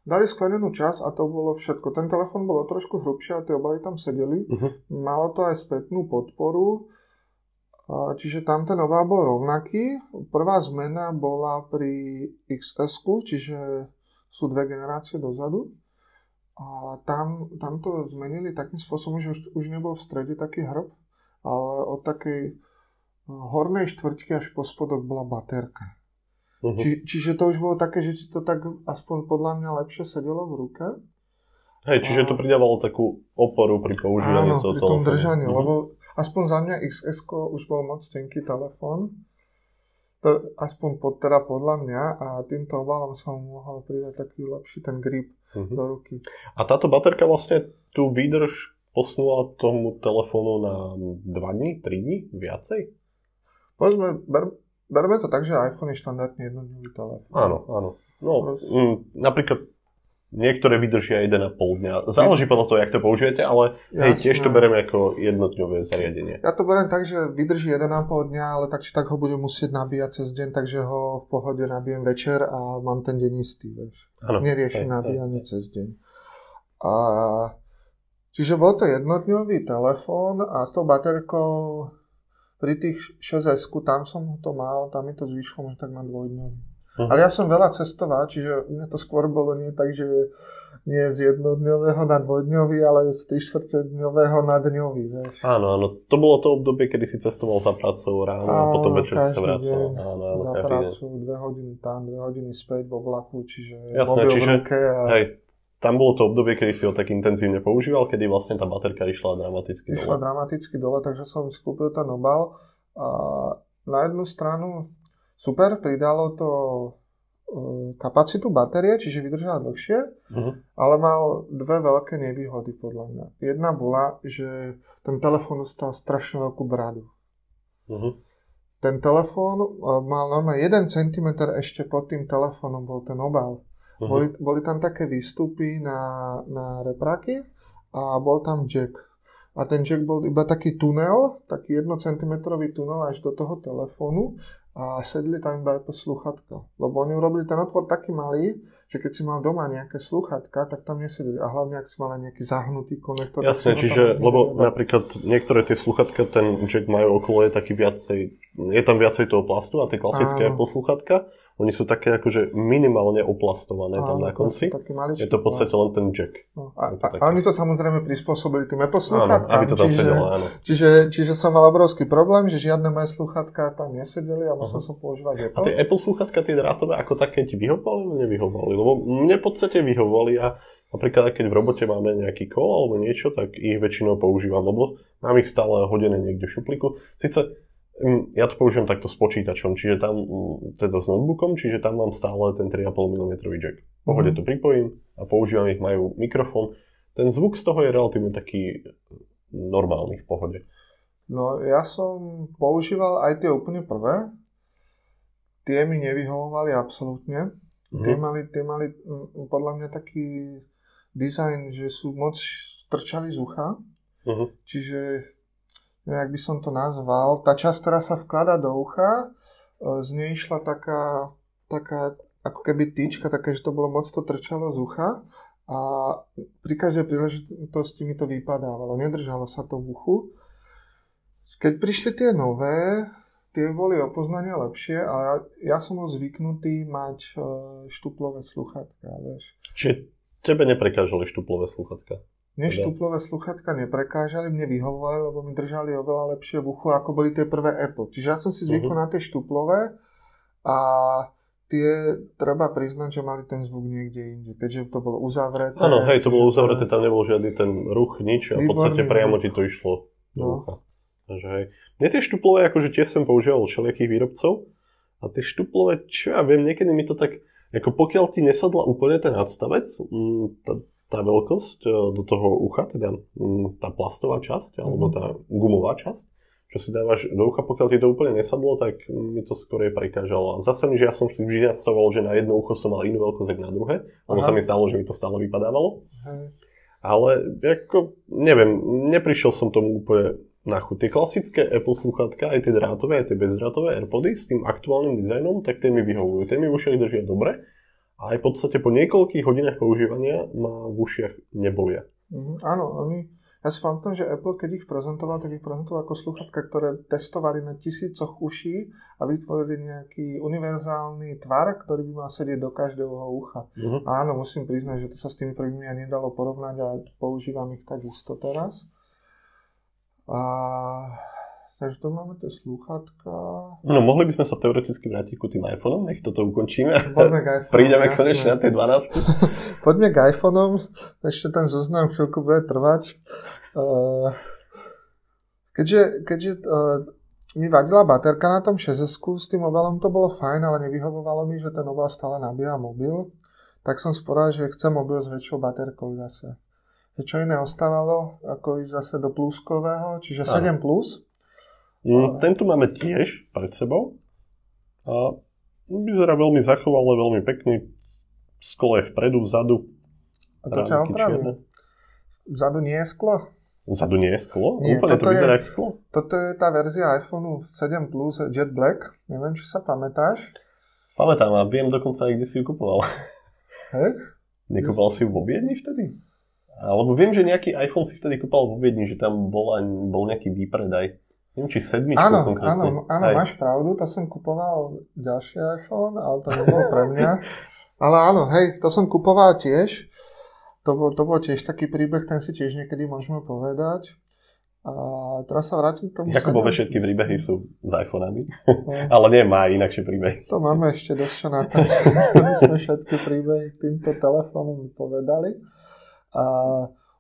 Dali sklenenú časť a to bolo všetko. Ten telefon bol trošku hrubší a tie obaly tam sedeli. Uh-huh. Malo to aj spätnú podporu, čiže tam ten obal bol rovnaký. Prvá zmena bola pri XS, čiže sú dve generácie dozadu. A tam, tam to zmenili takým spôsobom, že už, už nebol v strede taký hrb, ale od takej eh, hornej štvrťky až po spodok bola baterka. Uh-huh. Či, čiže to už bolo také, že ti to tak aspoň podľa mňa lepšie sedelo v ruke. Hej, čiže to pridávalo takú oporu pri používaní Áno, toho pri tom držaní, uh-huh. lebo aspoň za mňa XS už bol moc tenký telefón. To aspoň pod, teda podľa mňa a týmto obalom som mohol pridať taký lepší ten grip uh-huh. do ruky. A táto baterka vlastne tú výdrž posunula tomu telefónu na 2 dní, 3 dní, viacej? Povedzme, ber, berme to tak, že iPhone je štandardný jednodňový telefón. Áno, áno. No, m, napríklad niektoré vydržia 1,5 dňa. Záleží podľa toho, jak to použijete, ale hej, tiež to bereme ako jednodňové zariadenie. Ja to beriem tak, že vydrží 1,5 dňa, ale tak či tak ho budem musieť nabíjať cez deň, takže ho v pohode nabijem večer a mám ten deň istý, vieš. Ano, Neriešim nabíjanie hej. cez deň. A Čiže bol to jednodňový telefón a s tou baterkou pri tých 6S tam som to mal, tam mi to zvyšlo možno tak na dvojdňový. Uh-huh. Ale ja som veľa cestoval, čiže mne to skôr bolo nie tak, že nie z jednodňového na dvojdňový, ale z 3 dňového na dňový. Vieš. Áno, áno. To bolo to obdobie, kedy si cestoval za prácou ráno áno, a potom večer si sa vracal. Áno, áno, za prácu, deň. dve hodiny tam, dve hodiny späť vo vlaku, čiže Jasné, mobil čiže, v ruke. A... Hej, tam bolo to obdobie, kedy si ho tak intenzívne používal, kedy vlastne tá baterka išla dramaticky dole. Išla dramaticky dole, takže som si kúpil ten obal. A na jednu stranu super, pridalo to e, kapacitu batérie, čiže vydržala dlhšie, uh-huh. ale mal dve veľké nevýhody podľa mňa. Jedna bola, že ten telefón dostal strašne veľkú bradu. Uh-huh. Ten telefón e, mal normálne 1 cm ešte pod tým telefónom bol ten obal. Uh-huh. Boli, boli tam také výstupy na, na repráky a bol tam jack. A ten jack bol iba taký tunel, taký 1 cm tunel až do toho telefónu a sedli tam iba ako sluchatka. Lebo oni urobili ten otvor taký malý, že keď si mal doma nejaké sluchatka, tak tam nesedeli. A hlavne, ak si mal nejaký zahnutý konektor. Jasne, čiže, lebo napríklad niektoré tie sluchatka, ten jack majú okolo je taký viacej, je tam viacej toho plastu a tie klasické posluchatka oni sú také akože minimálne oplastované tam na konci. Je to v podstate len ten jack. No, a, a, a oni to samozrejme prispôsobili tým Apple sluchátkám. aby to tam čiže, sedelo, áno. Čiže, čiže som mal obrovský problém, že žiadne moje sluchátka tam nesedeli a musel uh-huh. som používať Apple. A tie Apple sluchátka, tie drátové, ako také ti vyhovovali alebo nevyhovovali? Lebo mne v podstate vyhovovali a Napríklad, keď v robote máme nejaký call alebo niečo, tak ich väčšinou používam, lebo mám ich stále hodené niekde v šuplíku. Sice ja to použijem takto s počítačom, čiže tam, teda s notebookom, čiže tam mám stále ten 3,5 mm jack. Pohode mm. to pripojím a používam ich, majú mikrofón. Ten zvuk z toho je relatívne taký normálny v pohode. No ja som používal aj tie úplne prvé. Tie mi nevyhovovali absolútne. Mm. Tie mali, tie mali podľa mňa taký dizajn, že sú moc trčali z ucha. Uh-huh. Čiže jak by som to nazval, tá časť, ktorá sa vklada do ucha, e, z nej išla taká, taká ako keby tyčka, také, že to bolo moc to trčalo z ucha a pri každej príležitosti mi to vypadávalo, nedržalo sa to v uchu. Keď prišli tie nové, tie boli o poznanie lepšie a ja, ja som bol zvyknutý mať e, štuplové sluchatka, vieš. Čiže tebe neprekážali štuplové sluchatka? Mne štuplové sluchatka neprekážali, mne vyhovovali, lebo mi držali oveľa lepšie v uchu, ako boli tie prvé Apple. Čiže ja som si zvykol uh-huh. na tie štuplové a tie treba priznať, že mali ten zvuk niekde inde, keďže to bolo uzavreté. Áno, hej, to bolo uzavreté, tam nebol žiadny ten ruch, nič a v podstate priamo ti to išlo do no. ucha. Takže hej. Mne tie štuplové, akože tiež som používal všelijakých výrobcov a tie štuplové, čo ja viem, niekedy mi to tak, ako pokiaľ ti nesadla úplne ten nadstavec, mm, tá, tá veľkosť e, do toho ucha, teda mm, tá plastová časť, alebo mhm. tá gumová časť, čo si dávaš do ucha, pokiaľ ti to úplne nesadlo, tak mi to skôr prekážalo. Zase mi, že ja som vždy nastavoval, že na jedno ucho som mal inú veľkosť, ako na druhé, lebo sa mi stalo, že mi to stále vypadávalo. Aha. Ale ako, neviem, neprišiel som tomu úplne na chuť. Tie klasické Apple sluchátka, aj tie drátové, aj tie bezdrátové AirPody s tým aktuálnym dizajnom, tak tie mi vyhovujú. Tie mi v ušiach držia dobre a aj v podstate po niekoľkých hodinách používania ma v ušiach nebolia. Mm, áno, oni, ja si pamätám, že Apple, keď ich prezentoval, tak ich prezentoval ako sluchatka, ktoré testovali na tisícoch uší a vytvorili nejaký univerzálny tvar, ktorý by mal sedieť do každého ucha. Mm-hmm. Áno, musím priznať, že to sa s tými prvými ani nedalo porovnať a používam ich takisto teraz. A Takže to máme tie slúchatka. No mohli by sme sa teoreticky vrátiť ku tým iPhoneom, nech toto ukončíme. Poďme k iPhone, Prídeme jasné. konečne na tie 12. *laughs* Poďme k iPhoneom, ešte ten zoznam chvíľku bude trvať. Uh, keďže, keďže uh, mi vadila baterka na tom 6 s tým mobilom to bolo fajn, ale nevyhovovalo mi, že ten obal stále nabíja mobil, tak som sporal, že chcem mobil s väčšou baterkou zase. Čo iné ostávalo, ako ísť zase do pluskového, čiže 7 plus. Mm, tento máme tiež pred sebou. A vyzerá veľmi zachovalé, veľmi pekný. Sklo je vpredu, vzadu. A to ťa opravím. Vzadu nie je sklo? Vzadu nie je sklo? Nie, Úplne to vyzerá je, sklo. Toto je tá verzia iPhone 7 Plus Jet Black. Neviem, či sa pamätáš. Pamätám a viem dokonca aj, kde si ju kupoval. Hej? Nekupoval si ju vo Viedni vtedy? Alebo viem, že nejaký iPhone si vtedy kúpal vo Viedni, že tam bol, bol nejaký výpredaj. Neviem, či sedmičku áno, konkrétne. Áno, áno, máš pravdu, to som kupoval ďalší iPhone, ale to nebolo pre mňa. *laughs* Ale áno, hej, to som kupoval tiež. To bol, to bol tiež taký príbeh, ten si tiež niekedy môžeme povedať. A teraz sa vrátim k tomu. Jakubové všetky príbehy sú s iPhoneami. No. *laughs* ale nie, má inakšie príbehy. To máme ešte dosť čo na to. *laughs* sme všetky príbehy týmto telefónom povedali. A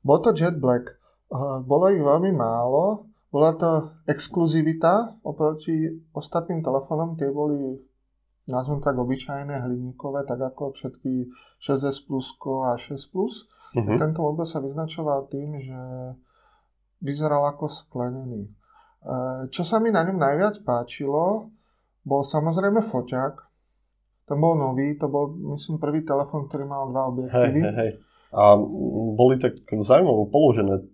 bol to Jet Black. Bolo ich veľmi málo. Bola to exkluzivita oproti ostatným telefónom, tie boli nazvem tak obyčajné hliníkové, tak ako všetky 6S Plus a 6 Plus. Uh-huh. Tento mobil sa vyznačoval tým, že vyzeral ako sklenený. E, čo sa mi na ňom najviac páčilo, bol samozrejme foťák. Ten bol nový, to bol myslím prvý telefon, ktorý mal dva objektívy. Hej, hej, hej. A boli tak zaujímavo položené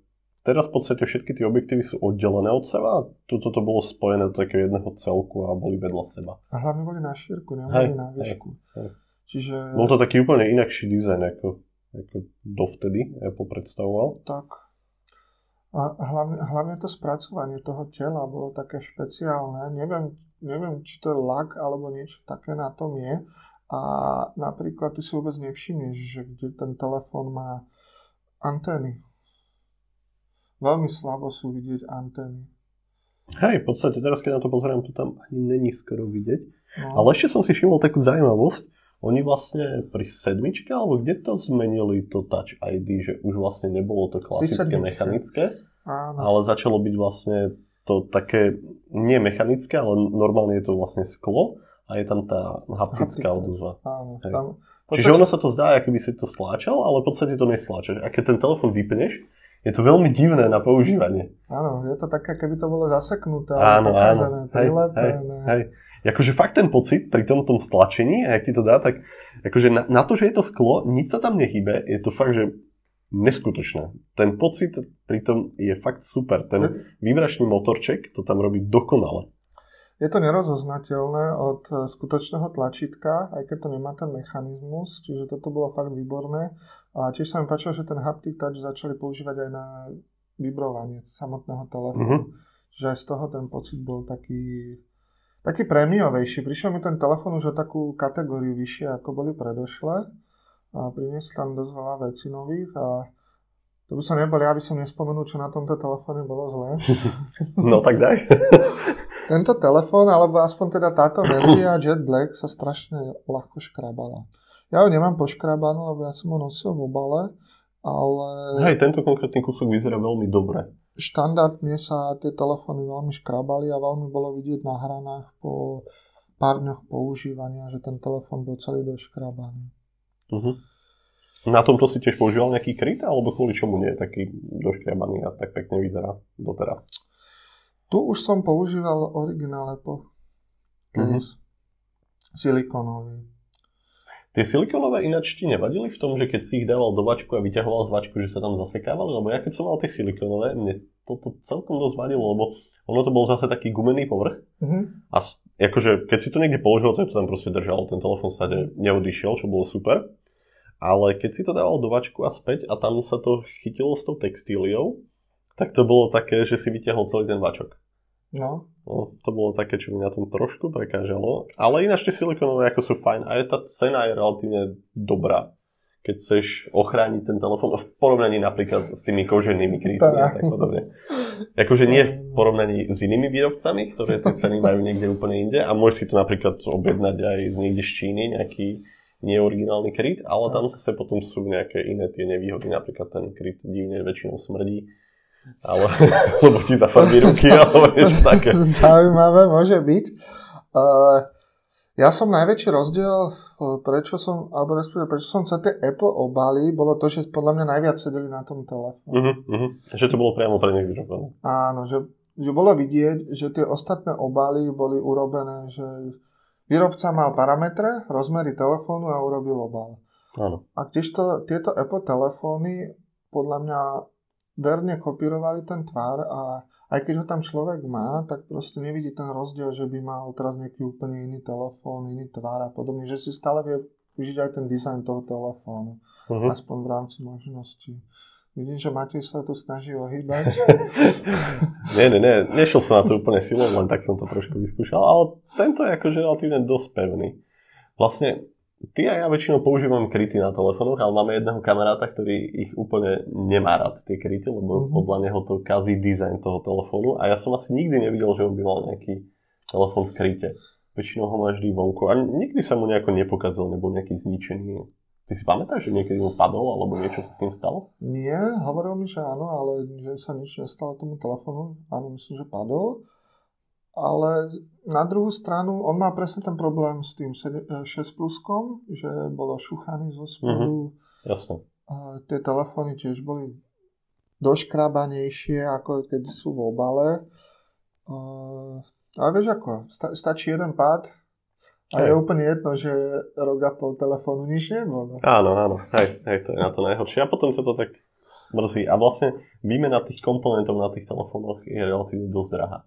Teraz v podstate všetky tie objektívy sú oddelené od seba a toto to bolo spojené do takého jedného celku a boli vedľa seba. A hlavne boli na šírku, neboli na výšku. Hej, hej. Čiže... Bol to taký úplne inakší dizajn, ako, ako dovtedy Apple predstavoval. Tak. A hlavne, hlavne to spracovanie toho tela bolo také špeciálne. Neviem, neviem, či to je lak alebo niečo také na tom je. A napríklad ty si vôbec nevšimneš, že kde ten telefón má antény. Veľmi slabo sú vidieť antény. Hej, v podstate teraz, keď na to pozerám, to tam ani není skoro vidieť. No. Ale ešte som si všimol takú zaujímavosť. Oni vlastne pri sedmičke, alebo kde to zmenili to Touch ID, že už vlastne nebolo to klasické mechanické, Áno. ale začalo byť vlastne to také, nie mechanické, ale normálne je to vlastne sklo a je tam tá haptická odozva. Áno, tam, podstate... Čiže ono sa to zdá, ako by si to stláčal, ale v podstate to nestláčaš. A keď ten telefon vypneš, je to veľmi divné na používanie. Áno, je to také, keby to bolo zaseknuté, áno, áno. Hej, hej, hej. Akože fakt ten pocit pri tom, tom stlačení, a ak ti to dá, tak akože na, na to, že je to sklo, nič sa tam nechybe, je to fakt, že neskutočné. Ten pocit pri tom je fakt super. Ten vibračný motorček to tam robí dokonale. Je to nerozoznateľné od e, skutočného tlačítka, aj keď to nemá ten mechanizmus, čiže toto bolo fakt výborné. A tiež sa mi páčilo, že ten haptic touch začali používať aj na vibrovanie samotného telefónu. Mm-hmm. Čiže aj z toho ten pocit bol taký, taký prémiovejší. Prišiel mi ten telefón už o takú kategóriu vyššie, ako boli predošle. A priniesli tam dosť veľa vecí nových a to by som nebol, ja by som nespomenul, čo na tomto telefóne bolo zlé. *laughs* no tak daj. *laughs* Tento telefón, alebo aspoň teda táto verzia *clears throat* Jet Black sa strašne ľahko škrabala. Ja ho nemám poškrabanú, lebo ja som ho nosil v obale, ale... Hej, tento konkrétny kúsok vyzerá veľmi dobre. Štandardne sa tie telefóny veľmi škrabali a veľmi bolo vidieť na hranách po pár dňoch používania, že ten telefón bol celý doškrabaný. Uh-huh. Na tomto si tiež používal nejaký kryt, alebo kvôli čomu nie je taký doškrabaný a tak pekne vyzerá doteraz? Tu už som používal originál Apple case. Mm-hmm. Tie silikonové ináč ti nevadili v tom, že keď si ich dával do vačku a vyťahoval z vačku, že sa tam zasekávali? Lebo ja keď som mal tie silikonové, mne toto celkom dosť vadilo, lebo ono to bol zase taký gumený povrch. Mm-hmm. A akože, keď si to niekde položil, tak to tam proste držalo. Ten telefon sa neodišiel, čo bolo super. Ale keď si to dával do vačku a späť a tam sa to chytilo s tou textíliou, tak to bolo také, že si vyťahol celý ten vačok. No. no. To bolo také, čo mi na tom trošku prekážalo. Ale ináč tie silikonové ako sú fajn. A je tá cena je relatívne dobrá. Keď chceš ochrániť ten telefón v porovnaní napríklad s tými koženými krytmi a tak podobne. Akože nie v porovnaní s inými výrobcami, ktoré tie ceny majú niekde úplne inde a môžeš si to napríklad objednať aj niekde z Číny, nejaký neoriginálny kryt, ale tam zase potom sú nejaké iné tie nevýhody, napríklad ten kryt divne väčšinou smrdí ale, *laughs* lebo ti zafarbí ruky, *laughs* alebo niečo také. Zaujímavé, môže byť. Uh, ja som najväčší rozdiel, prečo som, alebo respektíve, prečo som sa tie Apple obali, bolo to, že podľa mňa najviac sedeli na tom telefóne. Uh-huh, uh-huh. Že to bolo priamo pre nich vyrobené. Áno, že, že bolo vidieť, že tie ostatné obaly boli urobené, že výrobca mal parametre, rozmery telefónu a urobil obal. Áno. A to, tieto Apple telefóny podľa mňa verne kopírovali ten tvar a aj keď ho tam človek má, tak proste nevidí ten rozdiel, že by mal teraz nejaký úplne iný telefón, iný tvar a podobne, že si stále vie užiť aj ten dizajn toho telefónu, uh-huh. aspoň v rámci možností. Vidím, že Matej sa tu snaží ohýbať. *laughs* nie, nie, nie, nešiel som na to úplne silou, len tak som to trošku vyskúšal, ale tento je akože relatívne dosť pevný. Vlastne Ty a ja väčšinou používam kryty na telefónoch, ale máme jedného kamaráta, ktorý ich úplne nemá rád, tie kryty, lebo mm-hmm. podľa neho to kazí dizajn toho telefónu a ja som asi nikdy nevidel, že on by mal nejaký telefón v kryte. Väčšinou ho má vždy vonku a nikdy sa mu nejako nepokazil, nebol nejaký zničený. Ty si pamätáš, že niekedy mu padol alebo niečo sa s ním stalo? Nie, hovoril mi, že áno, ale že sa nič nestalo tomu telefónu. Áno, myslím, že padol ale na druhú stranu on má presne ten problém s tým 6 e, pluskom, že bolo šuchaný zo spodu. Mm-hmm. Jasne. Tie telefóny tiež boli doškrabanejšie, ako keď sú v obale. Ale vieš ako, stačí jeden pád a hej. je úplne jedno, že rok a pol telefónu nič nebolo. Áno, áno, hej, hej, to je na to najhoršie. A potom to tak mrzí. A vlastne výmena tých komponentov na tých telefónoch je relatívne dosť drahá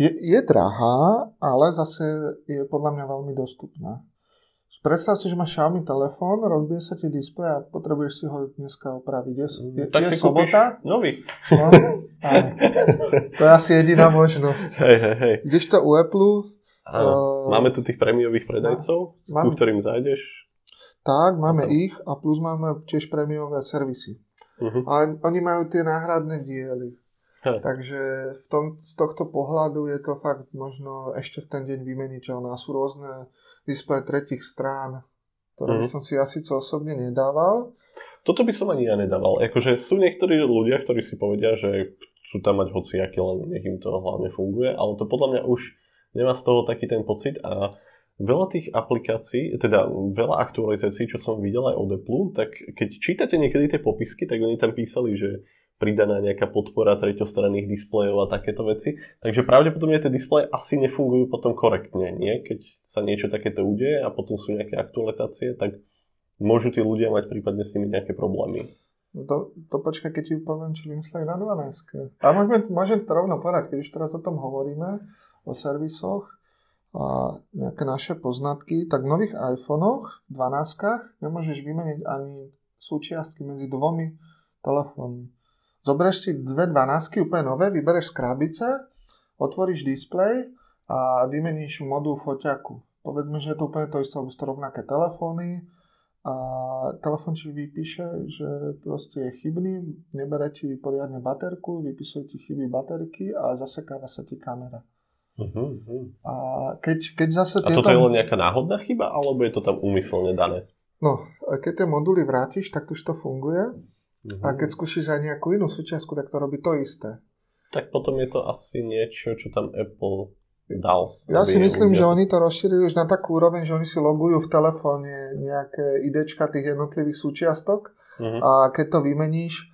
je, je drahá, ale zase je podľa mňa veľmi dostupná. Predstav si, že máš Xiaomi telefón, rozbije sa ti displej a potrebuješ si ho dneska opraviť. Je, je, tak je si sobota? nový. No, áno. To je asi jediná *laughs* možnosť. Hej, hej, hej. Kdežto u Apple, Áno. Eh, Máme tu tých prémiových predajcov, ku Mám- ktorým zájdeš. tak, máme Áno. ich a plus máme tiež prémiové servisy. Uh-huh. A oni majú tie náhradné diely. Hej. Takže v tom, z tohto pohľadu je to fakt možno ešte v ten deň vymeniteľné. Sú rôzne displeje tretich strán, ktoré Mhm. som si asi co osobne nedával. Toto by som ani ja nedával. Akože sú niektorí ľudia, ktorí si povedia, že chcú tam mať hociaký, len nech im to hlavne funguje, ale to podľa mňa už nemá z toho taký ten pocit a veľa tých aplikácií, teda veľa aktualizácií, čo som videl aj od Apple, tak keď čítate niekedy tie popisky, tak oni tam písali, že pridaná nejaká podpora treťostranných displejov a takéto veci. Takže pravdepodobne tie displeje asi nefungujú potom korektne, nie? Keď sa niečo takéto udeje a potom sú nejaké aktualizácie, tak môžu tí ľudia mať prípadne s nimi nejaké problémy. No to, to počkaj, keď ti poviem, čo vymysleli na 12. A môžeme, môžem to rovno povedať, keď už teraz o tom hovoríme, o servisoch a nejaké naše poznatky, tak v nových iPhonech, v 12 nemôžeš vymeniť ani súčiastky medzi dvomi telefónmi. Zoberieš si dve 12 úplne nové, vybereš z krabice, otvoríš displej a vymeníš modul foťaku. Povedzme, že je to úplne to isté, sú rovnaké telefóny, a telefon ti vypíše, že proste je chybný, nebere ti poriadne baterku, vypisuje ti chyby baterky a zasekáva sa ti kamera. Uh-huh. A keď, keď zase A tieto... toto je len nejaká náhodná chyba, alebo je to tam úmyselne dané? No, keď tie moduly vrátiš, tak už to funguje. Uh-huh. A keď skúšiš aj nejakú inú súčiastku, tak to robí to isté. Tak potom je to asi niečo, čo tam Apple dal. Ja si myslím, že oni to rozšírili už na takú úroveň, že oni si logujú v telefóne nejaké idečka tých jednotlivých súčiastok Mhm. a keď to vymeníš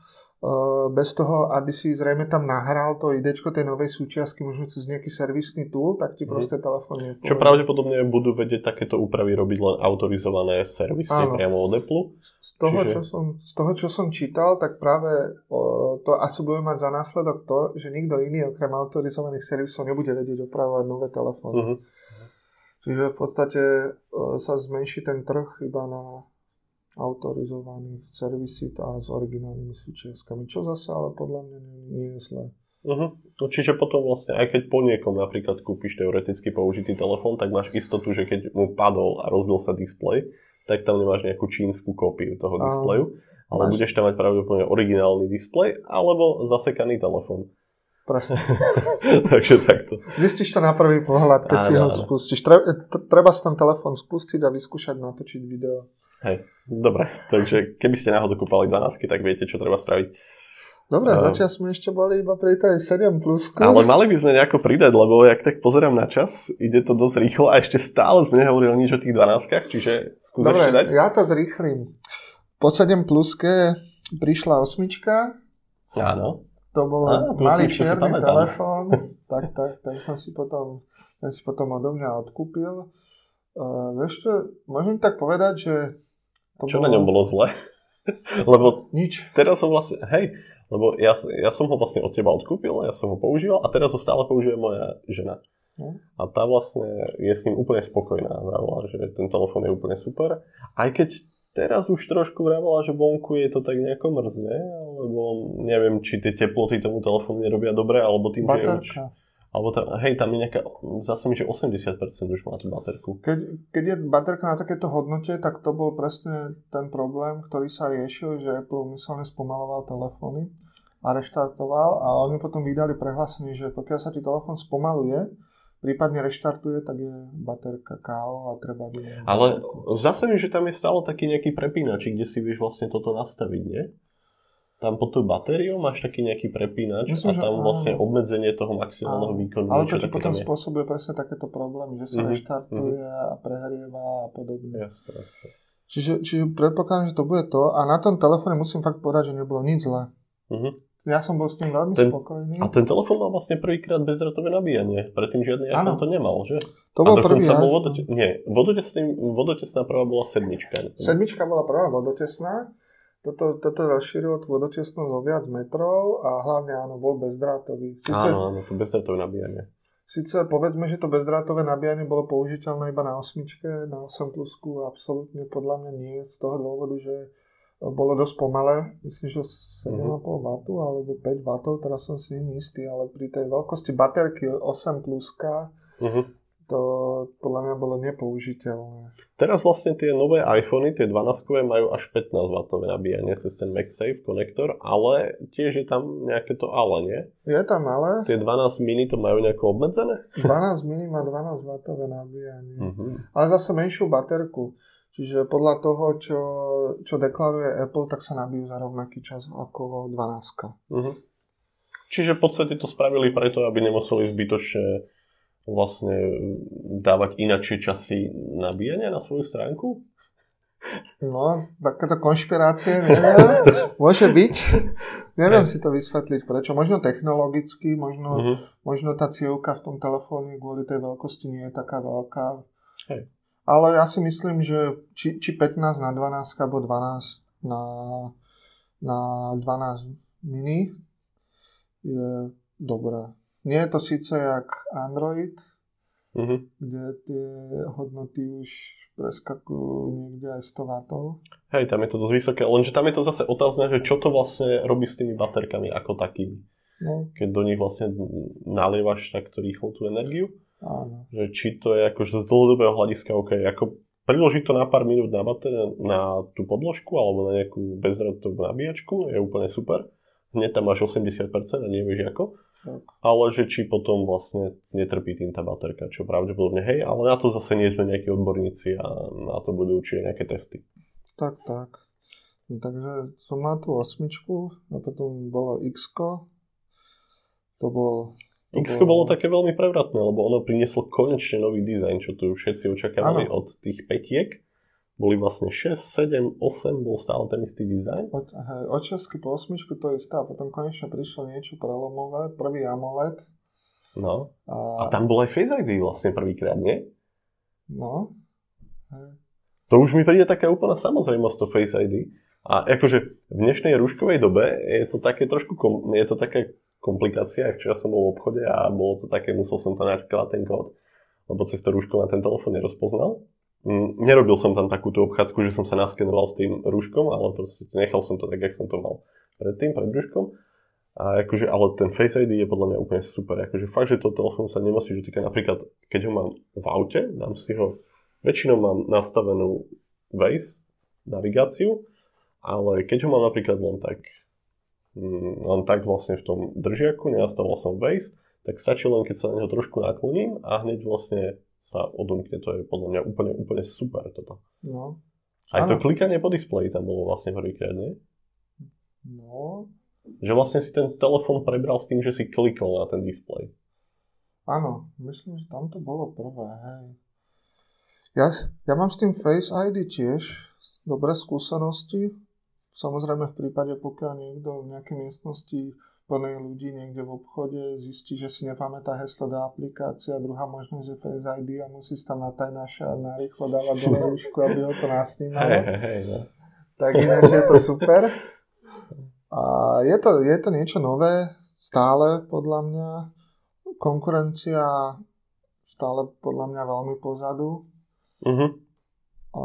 bez toho, aby si zrejme tam nahral to idečko tej novej súčiastky, možno cez nejaký servisný tool, tak ti Mhm. proste telefón v Čo pravdepodobne budú vedieť takéto úpravy robiť len autorizované servisy Áno. priamo od Apple. Z toho, Čiže- čo som, z toho, čo som čítal, tak práve o, to asi bude mať za následok to, že nikto iný okrem autorizovaných servisov nebude vedieť opravovať nové telefóny. Uh-huh. Čiže v podstate o, sa zmenší ten trh iba na autorizovaných servisy a s originálnymi súčiastkami, čo zase ale podľa mňa nie, nie je zlé. Uh-huh. No, čiže potom vlastne, aj keď po niekom napríklad kúpiš teoreticky použitý telefón, tak máš istotu, že keď mu padol a rozbil sa displej, tak tam nemáš nejakú čínsku kópiu toho displeju, ale Máš- budeš tam mať pravdepodobne originálny displej alebo zasekaný telefón. Presne. *laughs* Takže takto. Zistíš to na prvý pohľad, keď Áno, si ho áno. spustíš. Tre, treba si ten telefón spustiť a vyskúšať natočiť video. Hej, dobre. Takže keby ste náhodou kúpali 12, tak viete, čo treba spraviť. Dobre, Ehm. zatiaľ sme ešte boli iba pri tej 7 plusku. Ale mali by sme nejako pridať, lebo jak tak pozerám na čas, ide to dosť rýchlo a ešte stále sme nehovorili nič o tých 12, čiže skús Dobre, dať. ja to zrýchlim. Po 7 pluske prišla osmička, Áno. to bol Á, malý čierny telefón, tak, tak, ten som si potom, ten si potom odo mňa odkúpil. Uh, vieš čo, môžem tak povedať, že to Čo na ňom bolo zle? *laughs* lebo Nič. teraz som vlastne, hej, lebo ja, ja som ho vlastne od teba odkúpil, ja som ho používal a teraz ho stále používa moja žena. No. A tá vlastne je s ním úplne spokojná. Vravila, že ten telefón je úplne super. Aj keď teraz už trošku vravila, že vonku je to tak nejako mrzne, alebo neviem, či tie teploty tomu telefónu nerobia dobre, alebo tým, že je už... Alebo tam, hej, tam je nejaká, zase mi, že 80% už má tú baterku. Keď, keď je baterka na takéto hodnote, tak to bol presne ten problém, ktorý sa riešil, že Apple umyselne spomaloval telefóny a reštartoval a oni potom vydali prehlásenie, že pokiaľ sa ti telefón spomaluje, prípadne reštartuje, tak je baterka KO a treba by... Ale zase mi, že tam je stále taký nejaký prepínač, kde si vieš vlastne toto nastaviť, nie? Tam pod tou batériou máš taký nejaký prepínač Myslím, a že tam áno. vlastne obmedzenie toho maximálneho Áno. výkonu. Ale to ti potom spôsobuje presne takéto problémy, že sa Mhm, reštartuje a prehrieva a podobne. Jasne, jasne. Čiže, čiže predpokladám, že to bude to. A na tom telefóne musím fakt povedať, že nebolo nič zlé. Mhm. Ja som bol s tým veľmi Ten- spokojný. A ten telefón mal vlastne prvýkrát bezdrotové nabíjanie. Predtým žiadny Áno. iPhone to nemal, že? To bol a prvý bol vodote... Nie, vodotesný, vodotesná prvá bola sedmička. Sedmička bola prvá vodotesná. Toto, toto rozšírilo tú vodotesnosť o viac metrov a hlavne áno, bol bezdrátový. Sice, Áno, áno, to bezdrotové nabíjanie. Sice povedzme, že to bezdrátové nabíjanie bolo použiteľné iba na osmičke, na 8 plusku absolútne podľa mňa nie z toho dôvodu, že bolo dosť pomalé, myslím, že 7,5 uh-huh. W alebo 5 W, teraz som si istý, ale pri tej veľkosti baterky 8 pluska uh-huh to podľa mňa bolo nepoužiteľné. Teraz vlastne tie nové iPhony, tie 12 majú až 15 W nabíjanie cez ten MagSafe konektor, ale tiež je tam nejaké to ale, nie? Je tam ale. Tie 12 mini to majú nejako obmedzené? 12 mini má 12 W nabíjanie. Uh-huh. Ale zase menšiu baterku. Čiže podľa toho, čo, čo deklaruje Apple, tak sa nabijú za rovnaký čas ako 12. Uh-huh. Čiže v podstate to spravili preto, aby nemuseli zbytočne vlastne dávať inačšie časy nabíjania na svoju stránku? No, takéto konšpirácie, neviem, *laughs* môže byť. Neviem si to vysvetliť, prečo. Možno technologicky, možno, uh-huh. možno tá cieľka v tom telefóne kvôli tej veľkosti nie je taká veľká. Hej. Ale ja si myslím, že či, či 15 na 12 alebo 12 na, na 12 mini je dobré. Nie je to síce jak Android, uh-huh. kde tie hodnoty už preskakujú niekde aj 100 W. Hej, tam je to dosť vysoké, lenže tam je to zase otázne, že čo to vlastne robí s tými baterkami ako takými. No. Keď do nich vlastne nalievaš takto rýchlo tú energiu. Áno. Že či to je akože z dlhodobého hľadiska OK, ako priložiť to na pár minút na, bater- na tú podložku alebo na nejakú bezdrôtovú nabíjačku je úplne super. Hneď tam máš 80% a nevieš ako. Tak. Ale že či potom vlastne netrpí tým tá baterka, čo pravdepodobne hej, ale na to zase nie sme nejakí odborníci a na to budú určite nejaké testy. Tak, tak. No, takže som mal tú osmičku a potom bolo x To bol... To x bolo... bolo také veľmi prevratné, lebo ono prinieslo konečne nový dizajn, čo tu všetci očakávali ano. od tých petiek boli vlastne 6, 7, 8, bol stále ten istý dizajn. Od, hej, od 6 po 8 to isté a potom konečne prišlo niečo prelomové, prvý AMOLED. No. A, a tam bol aj Face ID vlastne prvýkrát, nie? No. Hej. To už mi príde taká úplná samozrejmosť to Face ID. A akože v dnešnej rúškovej dobe je to také trošku, kom, je to také komplikácia. Včera som bol v obchode a bolo to také, musel som tam nakladať ten kód, lebo cez to rúško na ten telefón nerozpoznal. Mm, nerobil som tam takúto obchádzku, že som sa naskenoval s tým rúškom, ale proste nechal som to tak, jak som to mal predtým, pred rúškom. A akože, ale ten Face ID je podľa mňa úplne super. Akože fakt, že to telefón sa nemusí dotýkať. Napríklad, keď ho mám v aute, dám si ho, väčšinou mám nastavenú Waze, navigáciu, ale keď ho mám napríklad len tak, mm, len tak vlastne v tom držiaku, nenastavil som Waze, tak stačí len, keď sa na neho trošku nakloním a hneď vlastne sa odomkne, to je podľa mňa úplne, úplne super toto. No. Aj ano. to klikanie po displeji tam bolo vlastne prvýkrát, nie? No. Že vlastne si ten telefon prebral s tým, že si klikol na ten displej. Áno, myslím, že tam to bolo prvé, hej. Ja, ja mám s tým Face ID tiež dobré skúsenosti. Samozrejme v prípade, pokiaľ niekto v nejakej miestnosti plnej ľudí niekde v obchode, zistí, že si nepamätá heslo do aplikácie a druhá možnosť je Face ID a musí si tam natajnaša a narýchlo dávať do *laughs* rúšku, aby ho to nasnímalo. Hey, hey, no. Tak ináč je to super. A je to, je to niečo nové, stále podľa mňa. Konkurencia stále podľa mňa veľmi pozadu. Uh-huh. A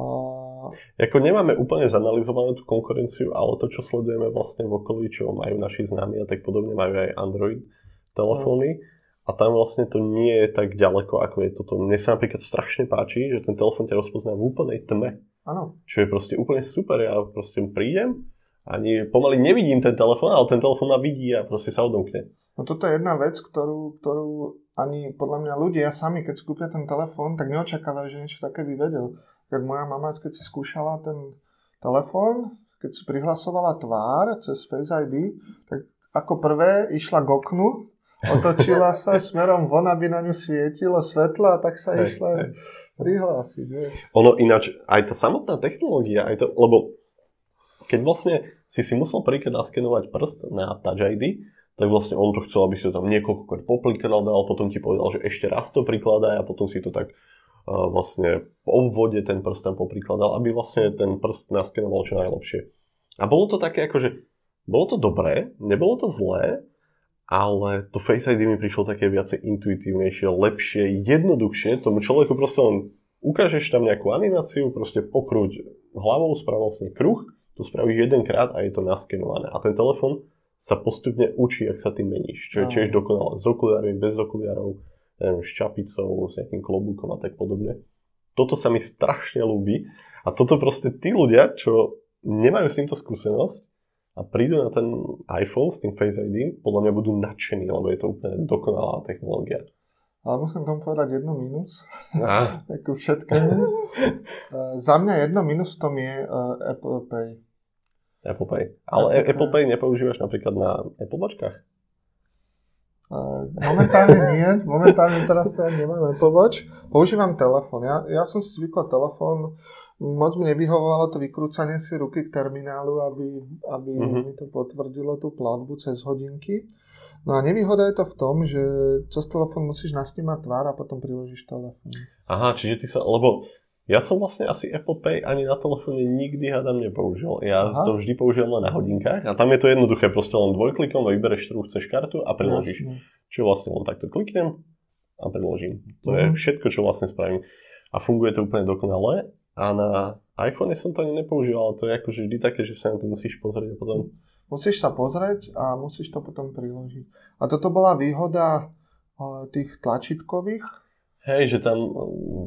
ako nemáme úplne zanalizovanú tú konkurenciu, ale to, čo sledujeme vlastne v okolí, čo majú naši známi a tak podobne, majú aj Android telefóny. Mm. A tam vlastne to nie je tak ďaleko, ako je toto. Mne sa napríklad strašne páči, že ten telefón ťa rozpozná v úplnej tme. Áno. Čo je proste úplne super. Ja proste prídem, ani pomaly nevidím ten telefón, ale ten telefón ma vidí a proste sa odomkne. No toto je jedna vec, ktorú, ktorú ani podľa mňa ľudia sami, keď skúpia ten telefón, tak neočakávajú, že niečo také by vedel tak moja mama, keď si skúšala ten telefón, keď si prihlasovala tvár cez Face ID, tak ako prvé išla k oknu, otočila *laughs* sa smerom von, aby na ňu svietilo svetlo a tak sa hej, išla hej. prihlásiť. Hej. Ono ináč, aj tá samotná technológia, aj to, lebo keď vlastne si si musel príklad naskenovať prst na Touch ID, tak vlastne on to chcel, aby si to tam niekoľkokrát poprikladal, potom ti povedal, že ešte raz to prikladá a potom si to tak vlastne po obvode ten prst tam poprikladal, aby vlastne ten prst naskenoval čo najlepšie. A bolo to také akože, bolo to dobré, nebolo to zlé, ale to Face ID mi prišlo také viacej intuitívnejšie, lepšie, jednoduchšie. Tomu človeku proste len ukážeš tam nejakú animáciu, proste pokrúť hlavou, sprav vlastne kruh, to spravíš jedenkrát a je to naskenované. A ten telefon sa postupne učí, ak sa tým meníš. Čo je tiež dokonale s okuliármi, bez okuliarov, neviem, s čapicou, s nejakým klobúkom a tak podobne. Toto sa mi strašne ľúbi a toto proste tí ľudia, čo nemajú s týmto skúsenosť, a prídu na ten iPhone s tým Face ID, podľa mňa budú nadšení, lebo je to úplne dokonalá technológia. Ale musím tomu povedať jednu minus. Ako *laughs* všetkému. *laughs* Za mňa jedno minus tom je uh, Apple Pay. Apple Pay. Ale Apple, Apple Pay nepoužívaš napríklad na Apple Watchkách? Uh, momentálne nie. Momentálne teraz to ja nemám Apple Watch. Používam telefón. Ja, ja som zvykol telefón moc mi nevyhovovalo to vykrúcanie si ruky k terminálu, aby, aby uh-huh. mi to potvrdilo tú platbu cez hodinky. No a nevýhoda je to v tom, že cez telefón musíš nasnímať tvár a potom priložíš telefón. Aha, čiže ty sa, lebo ja som vlastne asi Apple Pay ani na telefóne nikdy hádam nepoužil. Ja Aha. to vždy používam len na hodinkách a tam je to jednoduché, proste len dvojklikom vybereš, ktorú chceš kartu a priložíš. Jasne. Čiže vlastne len takto kliknem a priložím. To uh-huh. je mhm. všetko, čo vlastne spravím. A funguje to úplne dokonale a na iPhone som to ani nepoužíval, to je akože vždy také, že sa na to musíš pozrieť a potom... Musíš sa pozrieť a musíš to potom priložiť. A toto bola výhoda tých tlačítkových? Hej, že tam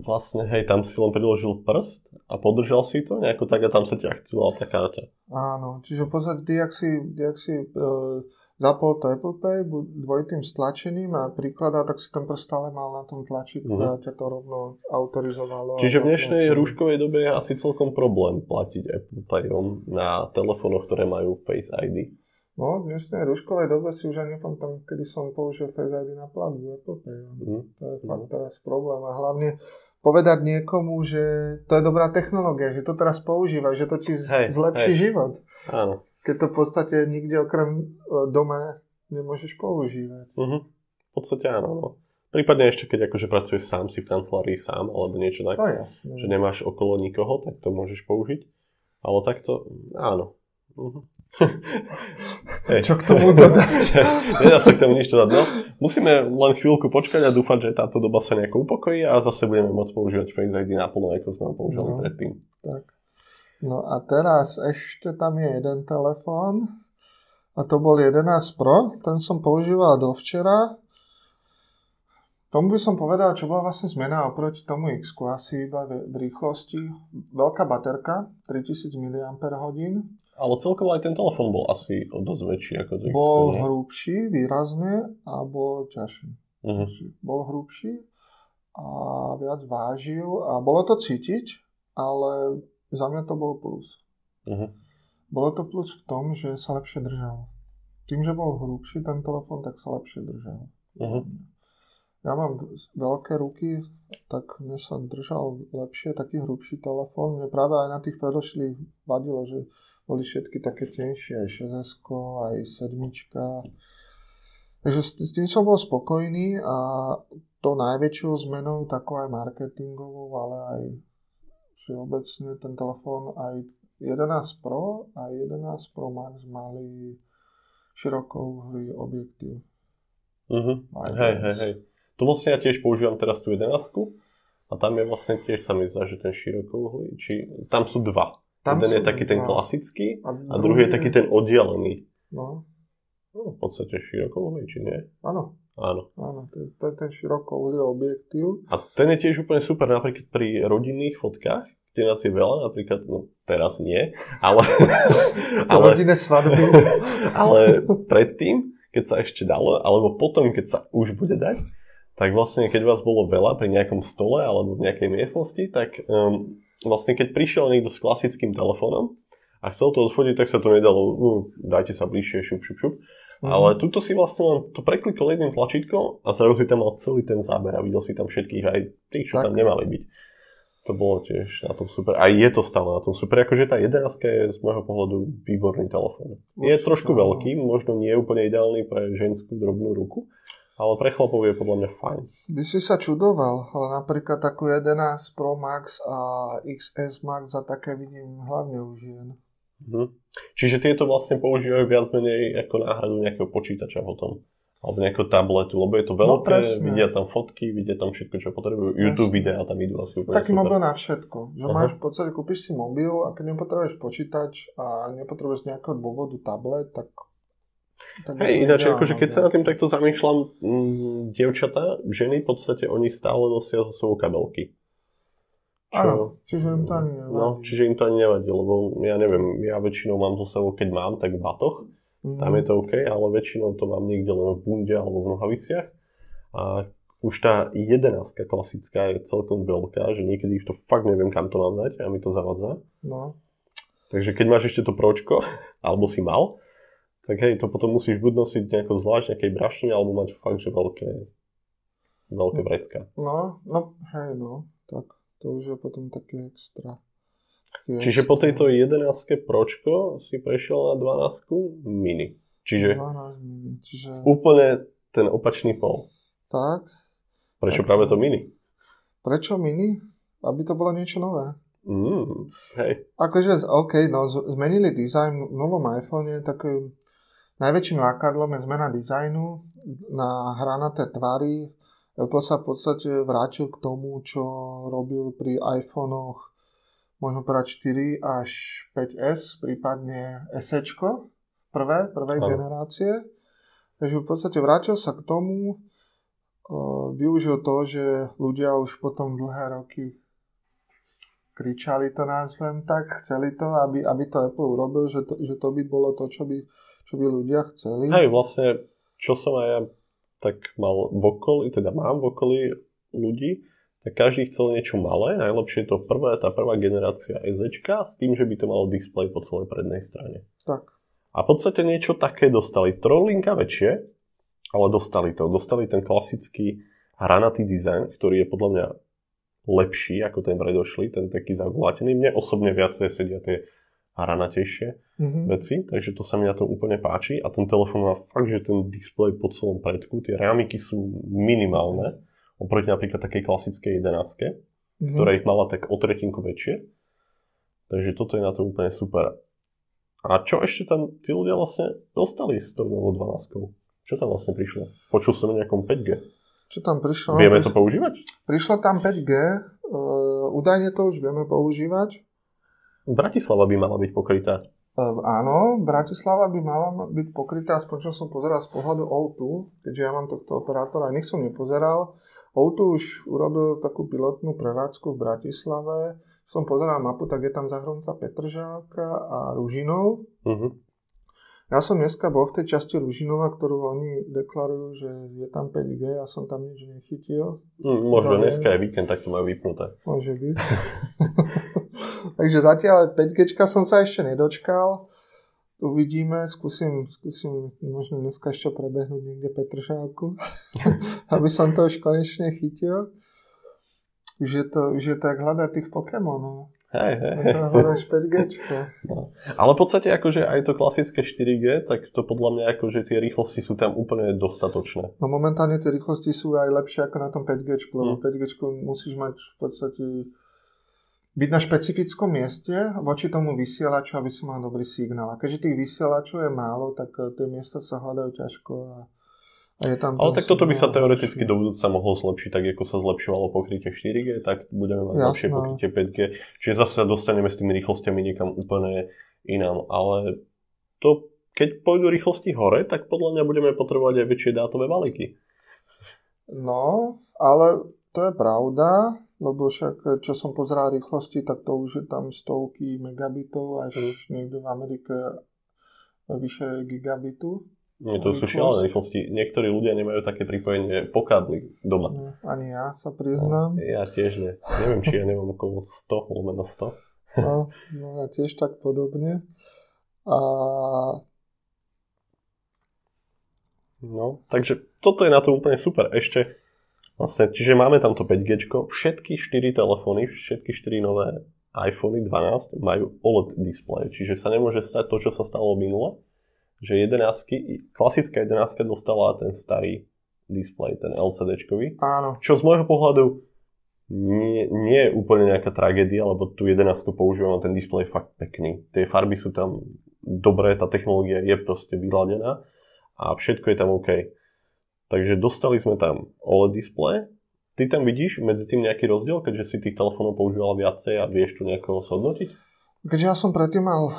vlastne, hej, tam si len priložil prst a podržal si to nejako tak a tam sa ti aktivovala tá karta. Áno, čiže v podstate, ty, ak si, ak si e, zapol to Apple Pay dvojitým stlačením a príklada, tak si ten prst stále mal na tom tlačítku uh-huh. a ťa to rovno autorizovalo. Čiže v dnešnej rúškovej dobe je asi celkom problém platiť Apple Payom na telefónoch, ktoré majú Face ID. No, v dnešnej rúškovej dobe si už ani nepamätám, kedy som použil Face ID na platbu Apple Pay. Uh-huh. To je fakt uh-huh. teraz problém a hlavne povedať niekomu, že to je dobrá technológia, že to teraz používa, že to ti hej, zlepší hej. život. Áno keď to v podstate nikde okrem e, doma nemôžeš používať. Uh-huh. V podstate áno. No. Prípadne ešte, keď akože pracuješ sám, si v kancelárii sám, alebo niečo tak, no, jasne. že nemáš okolo nikoho, tak to môžeš použiť. Ale takto, áno. Uh-huh. Hey. Čo k tomu *laughs* dodať? Nedá sa k tomu nič dodať. No, musíme len chvíľku počkať a dúfať, že táto doba sa nejako upokojí a zase budeme môcť používať Face ID naplno, ako sme ho používali no, predtým. Tak. No a teraz ešte tam je jeden telefón a to bol 11 Pro, ten som používal do včera. Tomu by som povedal, čo bola vlastne zmena oproti tomu x asi iba v, rýchlosti. Veľká baterka, 3000 mAh. Ale celkovo aj ten telefón bol asi dosť väčší ako to x Bol hrubší, výrazne a bol ťažší. Uh-huh. Bol hrubší a viac vážil a bolo to cítiť, ale za mňa to bol plus. Uh-huh. Bolo to plus v tom, že sa lepšie držal. Tým, že bol hrubší ten telefón, tak sa lepšie držal. Uh-huh. Ja mám veľké ruky, tak mne sa držal lepšie taký hrubší telefón. Mne práve aj na tých predošlých vadilo, že boli všetky také tenšie, aj 6 aj 7. Takže s tým som bol spokojný a to najväčšou zmenou, takou aj marketingovou, ale aj všeobecne ten telefón aj 11 Pro a 11 Pro Max mali širokouhlý objektív. Uh-huh. Hej, hej, hej. Tu vlastne ja tiež používam teraz tú 11 a tam je vlastne tiež sa mi zdá, že ten širokouhlý, či tam sú dva. Tam Jeden sú, je taký ten klasický a, a druhý je taký ten oddialený. No. no. V podstate širokouhlý, či nie? Áno. Áno. Áno, to je, to je ten širokouhlý objektív. A ten je tiež úplne super napríklad pri rodinných fotkách, kde nás je veľa, napríklad, no teraz nie, ale... *laughs* ale rodinné svadby. *laughs* ale predtým, keď sa ešte dalo, alebo potom, keď sa už bude dať, tak vlastne keď vás bolo veľa pri nejakom stole alebo v nejakej miestnosti, tak um, vlastne keď prišiel niekto s klasickým telefónom a chcel to odfodiť, tak sa to nedalo, uh, dajte sa bližšie, šup, šup, šup. Mm. Ale tuto si vlastne len to preklikol jedným tlačítkom a zrazu si tam mal celý ten záber a videl si tam všetkých aj tých, čo tak. tam nemali byť. To bolo tiež na tom super. A je to stále na tom super. Akože tá 11 je z môjho pohľadu výborný telefón. Je trošku veľký, možno nie je úplne ideálny pre ženskú drobnú ruku, ale pre chlapov je podľa mňa fajn. By si sa čudoval, ale napríklad takú 11 Pro Max a XS Max a také vidím hlavne u žien. Mhm. Čiže tieto vlastne používajú viac menej ako náhradu nejakého počítača potom. alebo nejakého tabletu, lebo je to No, veľké, presne. vidia tam fotky, vidia tam všetko, čo potrebujú. YouTube videá tam idú asi úplne Taký super. mobil na všetko. Že Aha. máš v podstate, kúpiš si mobil a keď nepotrebuješ počítač a nepotrebuješ nejakého dôvodu tablet, tak... tak Hej, ináč, akože keď sa nad tým takto zamýšľam, mm, dievčatá, ženy v podstate, oni stále nosia so sebou kabelky. Áno, čiže im to ani nevadí. No, čiže im to ani nevadí, lebo ja neviem, ja väčšinou mám so sebou, keď mám, tak batoh, Mhm. tam je to OK, ale väčšinou to mám niekde len v bunde alebo v nohaviciach. A už tá jedenáctka klasická je celkom veľká, že niekedy už to fakt neviem, kam to mám dať a mi to zavadza. No, Takže keď máš ešte to pročko, *laughs* alebo si mal, tak hej, to potom musíš buď nosiť nejako zvlášť nejakej brašne, alebo mať fakt, že veľké, veľké vrecka. no, no, hej, no, tak to už je potom také extra. Také Čiže po extra. tejto 11 pročko si prešiel na 12 mini. Čiže 12 minút, čiže úplne ten opačný pol. tak. Prečo Tak. práve to mini? Prečo mini? Aby to bolo niečo nové. Mm, hej. Akože, OK, no, zmenili dizajn v novom iPhone, takým najväčším lákadlom je zmena dizajnu na hranaté tvary. Apple sa v podstate vrátil k tomu, čo robil pri iPhonech možno povedať 4 až 5S, prípadne SEčko, prvé, prvej Áno. generácie. Takže v podstate vrátil sa k tomu, e, využil to, že ľudia už potom dlhé roky kričali to nazvem tak, chceli to, aby, aby to Apple urobil, že to, že to by bolo to, čo by, čo by ľudia chceli. Hej, vlastne, čo som aj ja tak mal v okolí, teda mám v okolí ľudí, tak každý chcel niečo malé, najlepšie je to prvá, tá prvá generácia SEčka s tým, že by to malo displej po celej prednej strane. Tak. A v podstate niečo také dostali. Trolinka väčšie, ale dostali to. Dostali ten klasický hranatý dizajn, ktorý je podľa mňa lepší ako ten predošlý, ten taký zagulatený. Mne osobne viacej sedia tie hranatejšie Mhm. veci, takže to sa mi na tom úplne páči. A ten telefón má fakt, že ten displej po celom predku, tie rámiky sú minimálne, oproti napríklad takej klasickej 11, Mhm. ktorá ich mala tak o tretinku väčšie. Takže toto je na to úplne super. A čo ešte tam tí ľudia vlastne dostali s tou novou 12? Čo tam vlastne prišlo? Počul som o nejakom 5G. Čo tam prišlo? Vieme to používať? Prišlo tam 5G, uh, údajne to už vieme používať. Bratislava by mala byť pokrytá. Uh, áno, Bratislava by mala ma- byť pokrytá, aspoň čo som pozeral z pohľadu O2, keďže ja mám tohto operátora, nech som nepozeral. O2 už urobil takú pilotnú prevádzku v Bratislave. Som pozeral mapu, tak je tam zahrnutá Petržálka a Ružinov. Mhm. Ja som dneska bol v tej časti Ružinova, ktorú oni deklarujú, že je tam 5G, ja som tam nič nechytil. Hm, možno dneska je víkend, tak to majú vypnuté. Môže byť. *laughs* *laughs* Takže zatiaľ 5G som sa ešte nedočkal. Uvidíme, skúsim, skúsim možno dneska ešte prebehnúť niekde Petržálku, *laughs* aby som to už konečne chytil. Už je to, už je to jak hľadať tých Pokémonov. Hej, hej. Hľadaš 5G. Ale v podstate akože aj to klasické 4G, tak to podľa mňa akože tie rýchlosti sú tam úplne dostatočné. No momentálne tie rýchlosti sú aj lepšie ako na tom 5G, lebo Hm. 5G musíš mať v podstate byť na špecifickom mieste voči tomu vysielaču, aby si mal dobrý signál. A keďže tých vysielačov je málo, tak eh, tie miesta sa hľadajú ťažko a, a je tam... Ale tak toto by sa teoreticky do budúca mohlo zlepšiť, tak ako sa zlepšovalo pokrytie 4G, tak budeme mať Jasné. lepšie pokrytie 5G. Čiže zase sa dostaneme s tými rýchlostiami niekam úplne inám. Ale to, keď pôjdu rýchlosti hore, tak podľa mňa budeme potrebovať aj väčšie dátové balíky. No, ale to je pravda, lebo však eh, čo som pozeral rýchlosti, tak to už je tam stovky megabitov, až niekde v Amerike vyše gigabitu. Nie, to sú šialené rýchlosti. Niektorí ľudia nemajú také pripojenie po kábli doma. No, ani ja sa priznám. Ja tiež nie. Neviem, či ja nemám okolo 100, lomeno 100. No, no ja tiež tak podobne. A No, takže toto je na to úplne super. Ešte vlastne, čiže máme tam to 5G, všetky 4 telefóny, všetky 4 nové iPhony 12 majú OLED displej, čiže sa nemôže stať to, čo sa stalo minule, že 11, klasická 11 dostala ten starý displej, ten LCD-čkový, áno, čo z môjho pohľadu nie, nie je úplne nejaká tragédia, lebo tu 11 používam a ten displej je fakt pekný. Tie farby sú tam dobré, tá technológia je proste vyladená a všetko je tam OK. Takže dostali sme tam OLED display. Ty tam vidíš medzi tým nejaký rozdiel, keďže si tých telefónov používal viacej a vieš tu nejako zhodnotiť? Keďže ja som predtým mal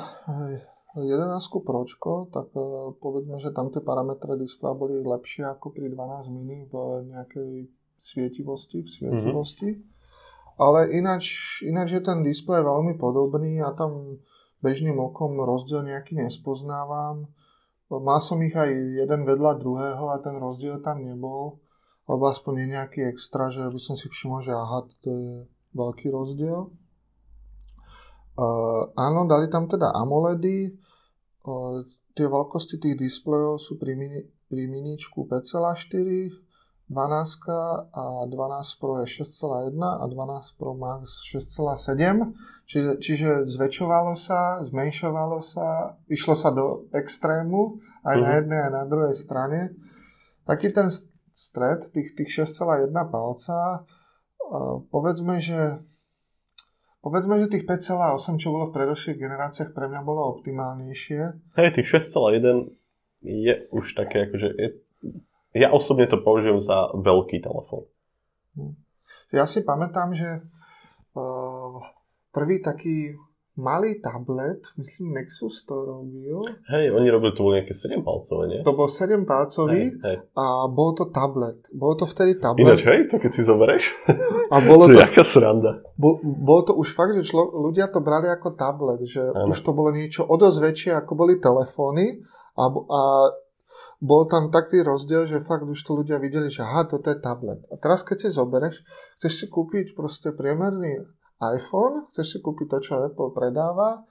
11 Pročko, tak e, povedzme, že tam tie parametre displeja boli lepšie ako pri 12 mini v nejakej svietivosti, v svietivosti. Mm-hmm. Ale ináč, ináč je ten displej veľmi podobný a tam bežným okom rozdiel nejaký nespoznávam. Mal som ich aj jeden vedľa druhého a ten rozdiel tam nebol. Alebo aspoň je nejaký extra, že by som si všimol, že aha, to je veľký rozdiel. Uh, áno, dali tam teda AMOLEDy. Uh, tie veľkosti tých displejov sú pri, mini, pri miničku 5,4 12 a 12 Pro je 6,1 a 12 Pro Max 6,7. Čiže, čiže zväčšovalo sa, zmenšovalo sa, išlo sa do extrému aj mm-hmm. na mhm. jednej a na druhej strane. Taký ten stred, tých, tých 6,1 palca, uh, povedzme, že Povedzme, že tých 5,8, čo bolo v predošlých generáciách, pre mňa bolo optimálnejšie. Hej, tých 6,1 je už také, akože je ja osobne to použijem za veľký telefón. Hm. Ja si pamätám, že uh, prvý taký malý tablet, myslím Nexus to robil. Hej, oni robili to bolo nejaké 7 palcové, nie? To bol 7 palcový hej, hej. a bol to tablet. Bol to vtedy tablet. Ináč, hej, to keď si zoberieš. *laughs* A bolo *laughs* to, to jaká sranda. Bol, bolo to už fakt, že člo, ľudia to brali ako tablet, že ano. už to bolo niečo o dosť väčšie, ako boli telefóny a, a bol tam taký rozdiel, že fakt už to ľudia videli, že aha, toto je tablet. A teraz keď si zobereš, chceš si kúpiť proste priemerný iPhone, chceš si kúpiť to, čo Apple predáva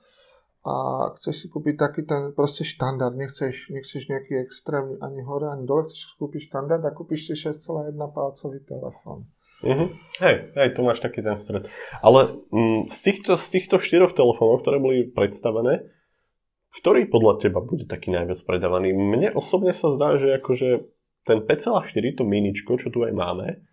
a chceš si kúpiť taký ten proste štandard, nechceš, nechceš nejaký extrém ani hore, ani dole, chceš si kúpiť štandard a kúpiš si 6,1 palcový telefón. Uh-huh. Hej, hej, tu máš taký ten stred. Ale mm, z, týchto, z týchto štyroch telefónov, ktoré boli predstavené, ktorý podľa teba bude taký najviac predávaný? Mne osobne sa zdá, že akože ten 5,4, to miničko, čo tu aj máme,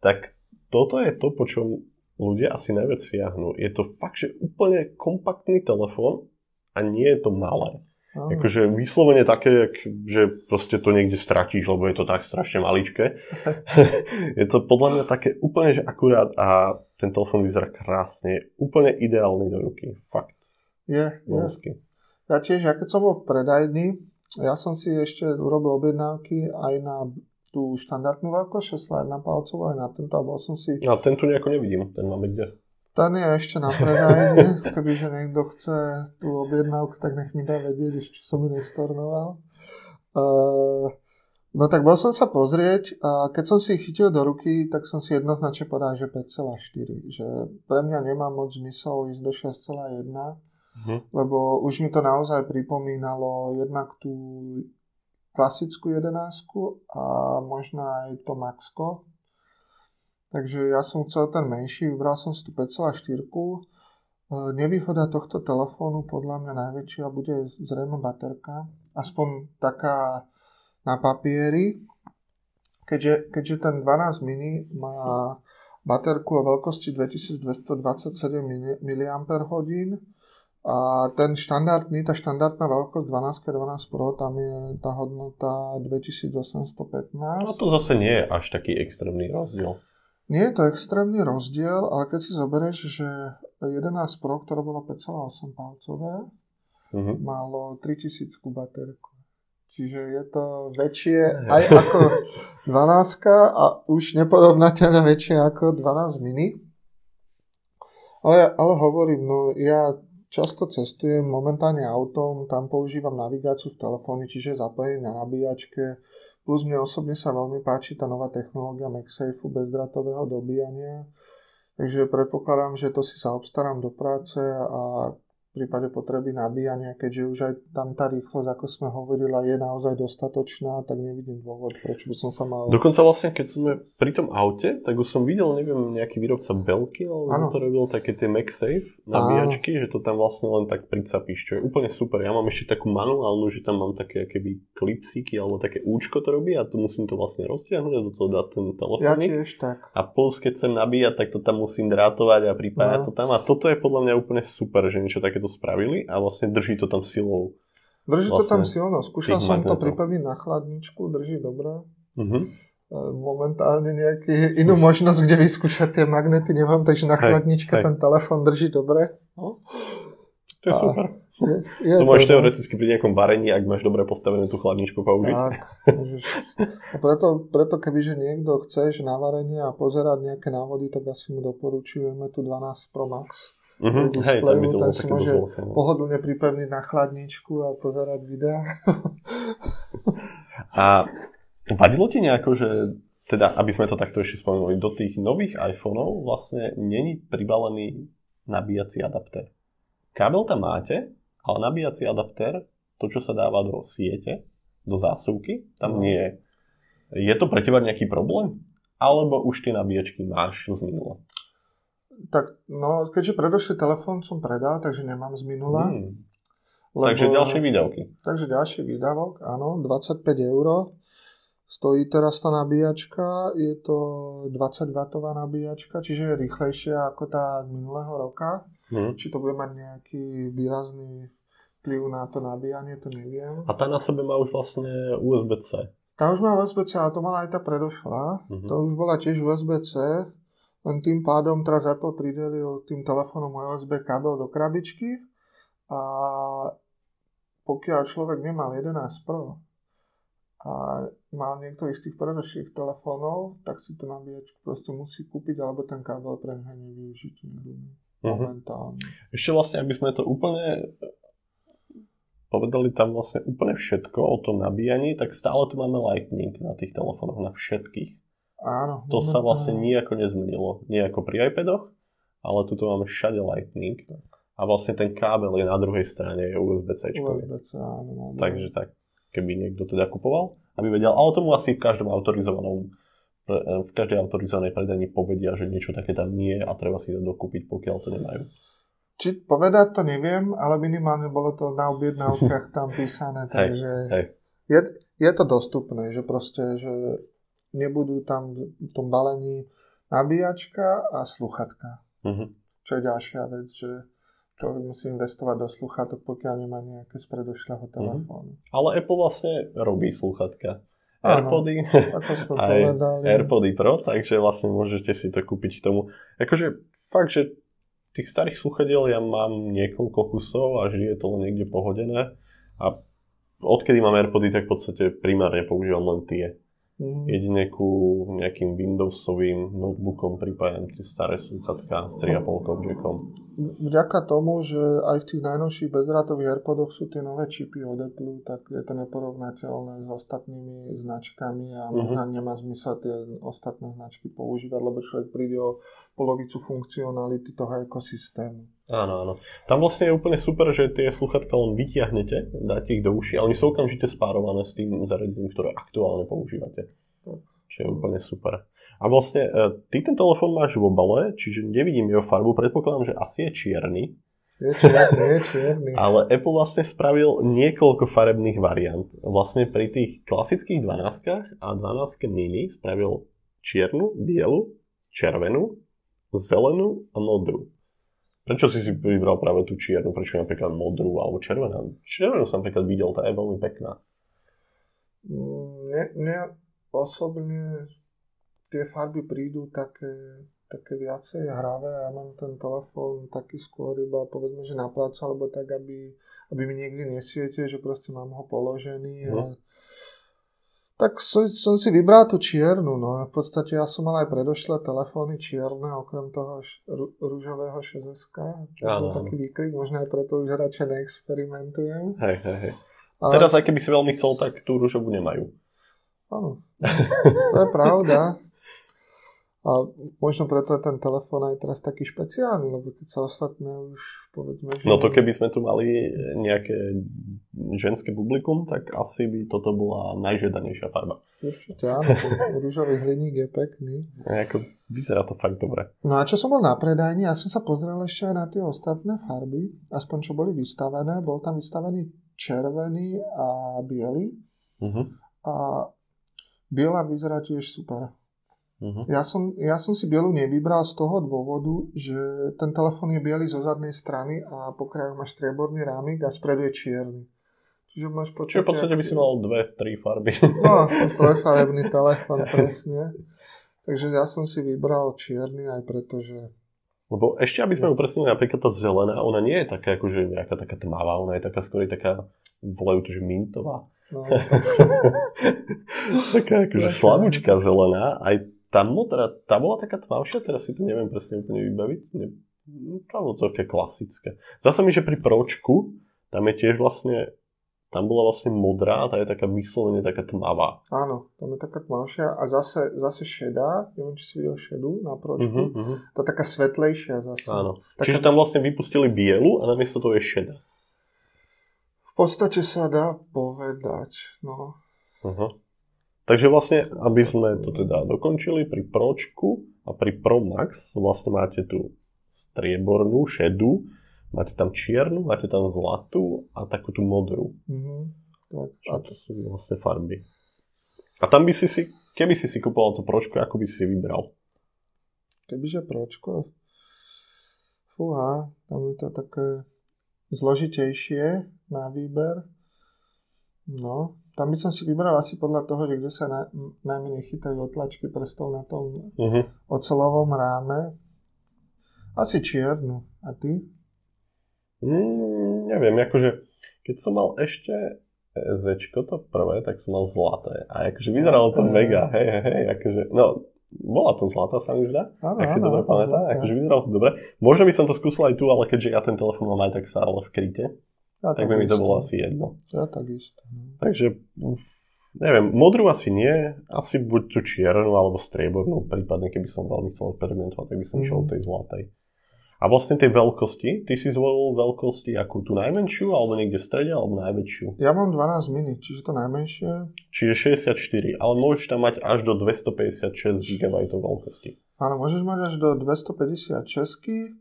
tak toto je to, po čom ľudia asi najviac siahnu. Je to fakt, že úplne kompaktný telefón a nie je to malé. Ah. Akože vyslovene také, že proste to niekde stratíš, lebo je to tak strašne maličké. *laughs* je to podľa mňa také úplne, že akurát a ten telefón vyzerá krásne. Úplne ideálny do ruky. Fakt. Je, je. Ja tiež, ja keď som bol v predajni, ja som si ešte urobil objednávky aj na tú štandardnú veľkosť, 6 na palcovú, aj na tento, a bol som si... A ten tu nejako nevidím, ten máme kde? Ten je ešte na predajni, kebyže niekto chce tú objednávku, tak nech mi dá vedieť, ešte som ju nestornoval. Uh, no tak bol som sa pozrieť a keď som si chytil do ruky, tak som si jednoznačne povedal, že 5,4. Že pre mňa nemá moc zmysel ísť do 6,1 Uh-huh. Lebo už mi to naozaj pripomínalo jednak tú klasickú jedenásku a možno aj to Maxko. Takže ja som chcel ten menší, vybral som si tú 5,4. E, nevýhoda tohto telefónu podľa mňa najväčšia bude zrejme baterka. Aspoň taká na papieri. Keďže, keďže ten 12 mini má baterku o veľkosti 2227 mAh, a ten štandardný, tá štandardná veľkosť 12 12 Pro, tam je tá hodnota 2815. No to zase nie je až taký extrémny rozdiel. Nie je to extrémny rozdiel, ale keď si zoberieš, že 11 Pro, ktoré bolo 5,8 palcové, uh-huh. malo 3000 baterku. Čiže je to väčšie aj ako *laughs* 12 a už neporovnateľne väčšie ako 12 mini. Ale, ale hovorím, no ja Často cestujem momentálne autom, tam používam navigáciu v telefóne, čiže zapojený na nabíjačke. Plus mne osobne sa veľmi páči tá nová technológia MagSafe bezdratového dobíjania. Takže predpokladám, že to si sa obstarám do práce a prípade potreby nabíjania, keďže už aj tam tá rýchlosť, ako sme hovorili, je naozaj dostatočná, tak nevidím dôvod, prečo by som sa mal... Dokonca vlastne, keď sme pri tom aute, tak už som videl, neviem, nejaký výrobca Belky, alebo to robil také tie MagSafe nabíjačky, Áno. že to tam vlastne len tak pricapíš, čo je úplne super. Ja mám ešte takú manuálnu, že tam mám také keby klipsíky, alebo také účko to robí a tu musím to vlastne roztiahnuť a do toho dať ten telefón. Ja tiež tak. A plus, keď chcem nabíjať, tak to tam musím drátovať a pripájať no. to tam. A toto je podľa mňa úplne super, že niečo také to spravili a vlastne drží to tam silou. Drží vlastne to tam silno. Skúšal som to pripraviť na chladničku, drží dobre. E, Momentálne nejaký, inú možnosť, kde vyskúšať tie magnety nemám, takže na chladničke ten telefon drží dobre. No. To je A- super. Je, je To no. teoreticky pri nejakom varení, ak máš dobre postavenú tú chladničku použiť. Tak. A preto, preto kebyže niekto chce že na varenie a pozerať nejaké návody, tak asi mu doporučujeme tu 12 Pro Max. Mhm, hej, by displeju, to ten si môže veľké. no. Pohodlne pripevniť na chladničku a pozerať videá. *laughs* A vadilo ti nejako, že teda, aby sme to takto ešte spomenuli, do tých nových iPhoneov vlastne není pribalený nabíjací adaptér. Kábel tam máte, ale nabíjací adaptér, to, čo sa dáva do siete, do zásuvky, tam No. nie je. Je to pre teba nejaký problém? Alebo už tie nabíjačky máš z minula? Tak, no, keďže predošlý telefón som predal, takže nemám z minula. Hmm. Takže ďalšie výdavky. Takže ďalší výdavok, áno, 25 eur. Stojí teraz tá nabíjačka, je to 20 W nabíjačka, čiže je rýchlejšia ako tá z minulého roka. Hmm. Či to bude mať nejaký výrazný vplyv na to nabíjanie, to neviem. A tá na sebe má už vlastne USB-C. Tá už má USB-C, ale to mala aj tá predošlá. Mhm. To už bola tiež USB-C, len tým pádom teraz Apple pridelil tým telefónom USB kábel do krabičky a pokiaľ človek nemal 11 Pro a mal niektorý z tých predošlých telefónov, tak si tú nabíjačku proste musí kúpiť, alebo ten kábel pre neho je nevyužiteľný Mhm. momentálne. Ešte vlastne, aby sme to úplne povedali tam vlastne úplne všetko o tom nabíjaní, tak stále tu máme Lightning na tých telefónoch, na všetkých. Áno. To sa momentálne. vlastne nijako nezmenilo. Nie ako pri iPadoch, ale tu máme všade Lightning. A vlastne ten kábel je na druhej strane, je USB-C. USB-C, áno. no, no. Takže tak, keby niekto teda kupoval, aby vedel. Ale tomu asi v každom autorizovanom pre- v každej autorizovanej predajni povedia, že niečo také tam nie je a treba si to dokúpiť, pokiaľ to nemajú. Či povedať to neviem, ale minimálne bolo to na objednávkach tam písané, *laughs* takže hej. Je, je to dostupné, že proste, že nebudú tam v tom balení nabíjačka a sluchatka. Mhm. Čo je ďalšia vec, že človek musí investovať do sluchatok, pokiaľ nemá nejaké z predošlého telefónu. Ale Apple vlastne robí sluchatka. Áno. Airpody, Ako sme *laughs* Aj povedali. Airpody Pro, takže vlastne môžete si to kúpiť k tomu. Akože fakt, že tých starých sluchadiel ja mám niekoľko kusov a vždy je to len niekde pohodené. A odkedy mám Airpody, tak v podstate primárne používam len tie. Mhm. Jedine ku nejakým Windowsovým notebookom pripájam tie staré sluchatka s 3,5 jackom. Vďaka tomu, že aj v tých najnovších bezdrátových AirPodoch sú tie nové čipy od Apple, tak je to neporovnateľné s ostatnými značkami a Mhm. možno nemá zmysel tie ostatné značky používať, lebo človek príde o polovicu funkcionality toho ekosystému. Áno, áno. Tam vlastne je úplne super, že tie sluchatka len vytiahnete, dáte ich do uši a oni sú okamžite spárované s tým zariadením, ktoré aktuálne používate. Čo je úplne super. A vlastne e, ty ten telefón máš v obale, čiže nevidím jeho farbu, predpokladám, že asi je čierny, Je čierny, je čierny. *laughs* ale Apple vlastne spravil niekoľko farebných variant. Vlastne pri tých klasických 12 a 12 mini spravil čiernu, bielu, červenú, zelenú a modrú. Prečo si si vybral práve tú čiernu? Prečo napríklad modrú alebo červenú? Červenú som napríklad videl, tá je veľmi pekná. Mne, mne osobne tie farby prídu také, také viacej hravé ja mám ten telefón taký skôr iba povedzme, že na prácu alebo tak, aby, aby mi niekde nesvietil, že proste mám ho položený a Mhm. Tak som, som si vybral tú čiernu, no v podstate ja som mal aj predošlé telefóny čierne, okrem toho rúžového 6S. To taký výkrik, možno aj preto už radšej neexperimentujem. Hej, hej, hej. A, Teraz aj keby si veľmi chcel, tak tú rúžovú nemajú. Áno, to je pravda. A možno preto je ten telefón aj teraz taký špeciálny, lebo keď sa ostatné už povedzme, že... No to keby sme tu mali nejaké ženské publikum, tak asi by toto bola najžiadanejšia farba. Určite áno, *laughs* rúžový hliník je pekný. Ako, vyzerá to fakt dobre. No a čo som bol na predajni, ja som sa pozrel ešte aj na tie ostatné farby, aspoň čo boli vystavené. Bol tam vystavený červený a biely. Uh-huh. A biela vyzerá tiež super. Uh-huh. Ja som, ja som si bielu nevybral z toho dôvodu, že ten telefón je biely zo zadnej strany a po krajoch má strieborný rámik a spredu je čierny. Čiže máš podstate... Čiže v podstate by si mal dve, tri farby. No, *laughs* trojfarebný telefón, presne. Takže ja som si vybral čierny aj preto, že lebo ešte, aby sme upresnili, napríklad tá zelená, ona nie je taká akože nejaká taká tmavá, ona je taká skôr taká, volajú to, že mintová. No. *laughs* taká akože slabúčka zelená. Aj tá modrá, tá bola taká tmavšia, teraz si to neviem presne úplne vybaviť. Ne, to bolo to také klasické. Zase mi, že pri pročku, tam je tiež vlastne tam bola vlastne modrá, tá je taká vyslovene taká tmavá. Áno, tam je taká tmavšia a zase, zase šedá, neviem, či si videl šedú na pročku, uh-huh, uh-huh. tá taká svetlejšia zase. Áno, taká... čiže tam vlastne vypustili bielu a namiesto toho je šedá. V podstate sa dá povedať, no. Uh-huh. Takže vlastne, aby sme to teda dokončili, pri Pročku a pri Pro Max vlastne máte tú striebornú, šedú, Máte tam čiernu, máte tam zlatú a takú tú modrú. Mm-hmm. A to sú vlastne farby. A tam by si si, keby si si kupoval to pročko, ako by si vybral? Kebyže pročko? Fúha, tam je to také zložitejšie na výber. No, tam by som si vybral asi podľa toho, že kde sa na, najmenej chytajú otlačky prstov na tom uh-huh. ocelovom ráme. Asi čiernu. A ty? Mm, neviem, akože keď som mal ešte Zečko to prvé, tak som mal zlaté. A akože vyzeralo to mega, hej, hej, hej, akože, no, bola to zlatá sa mi zdá, ak si to dobre pamätá, akože vyzeralo to dobre. Možno by som to skúsil aj tu, ale keďže ja ten telefón mám aj tak sa ale v kryte, ja tak by mi to bolo asi jedno. Ja takisto. No. Takže, neviem, modrú asi nie, asi buď tú čiernu alebo striebornú, prípadne keby som veľmi chcel experimentovať, tak by som mm. išiel tej zlatej. A vlastne tie veľkosti, ty si zvolil veľkosti akú tú najmenšiu, alebo niekde v strede, alebo najväčšiu? Ja mám 12 mini, čiže to najmenšie. Čiže 64, ale môžeš tam mať až do 256 GB veľkosti. Áno, môžeš mať až do 256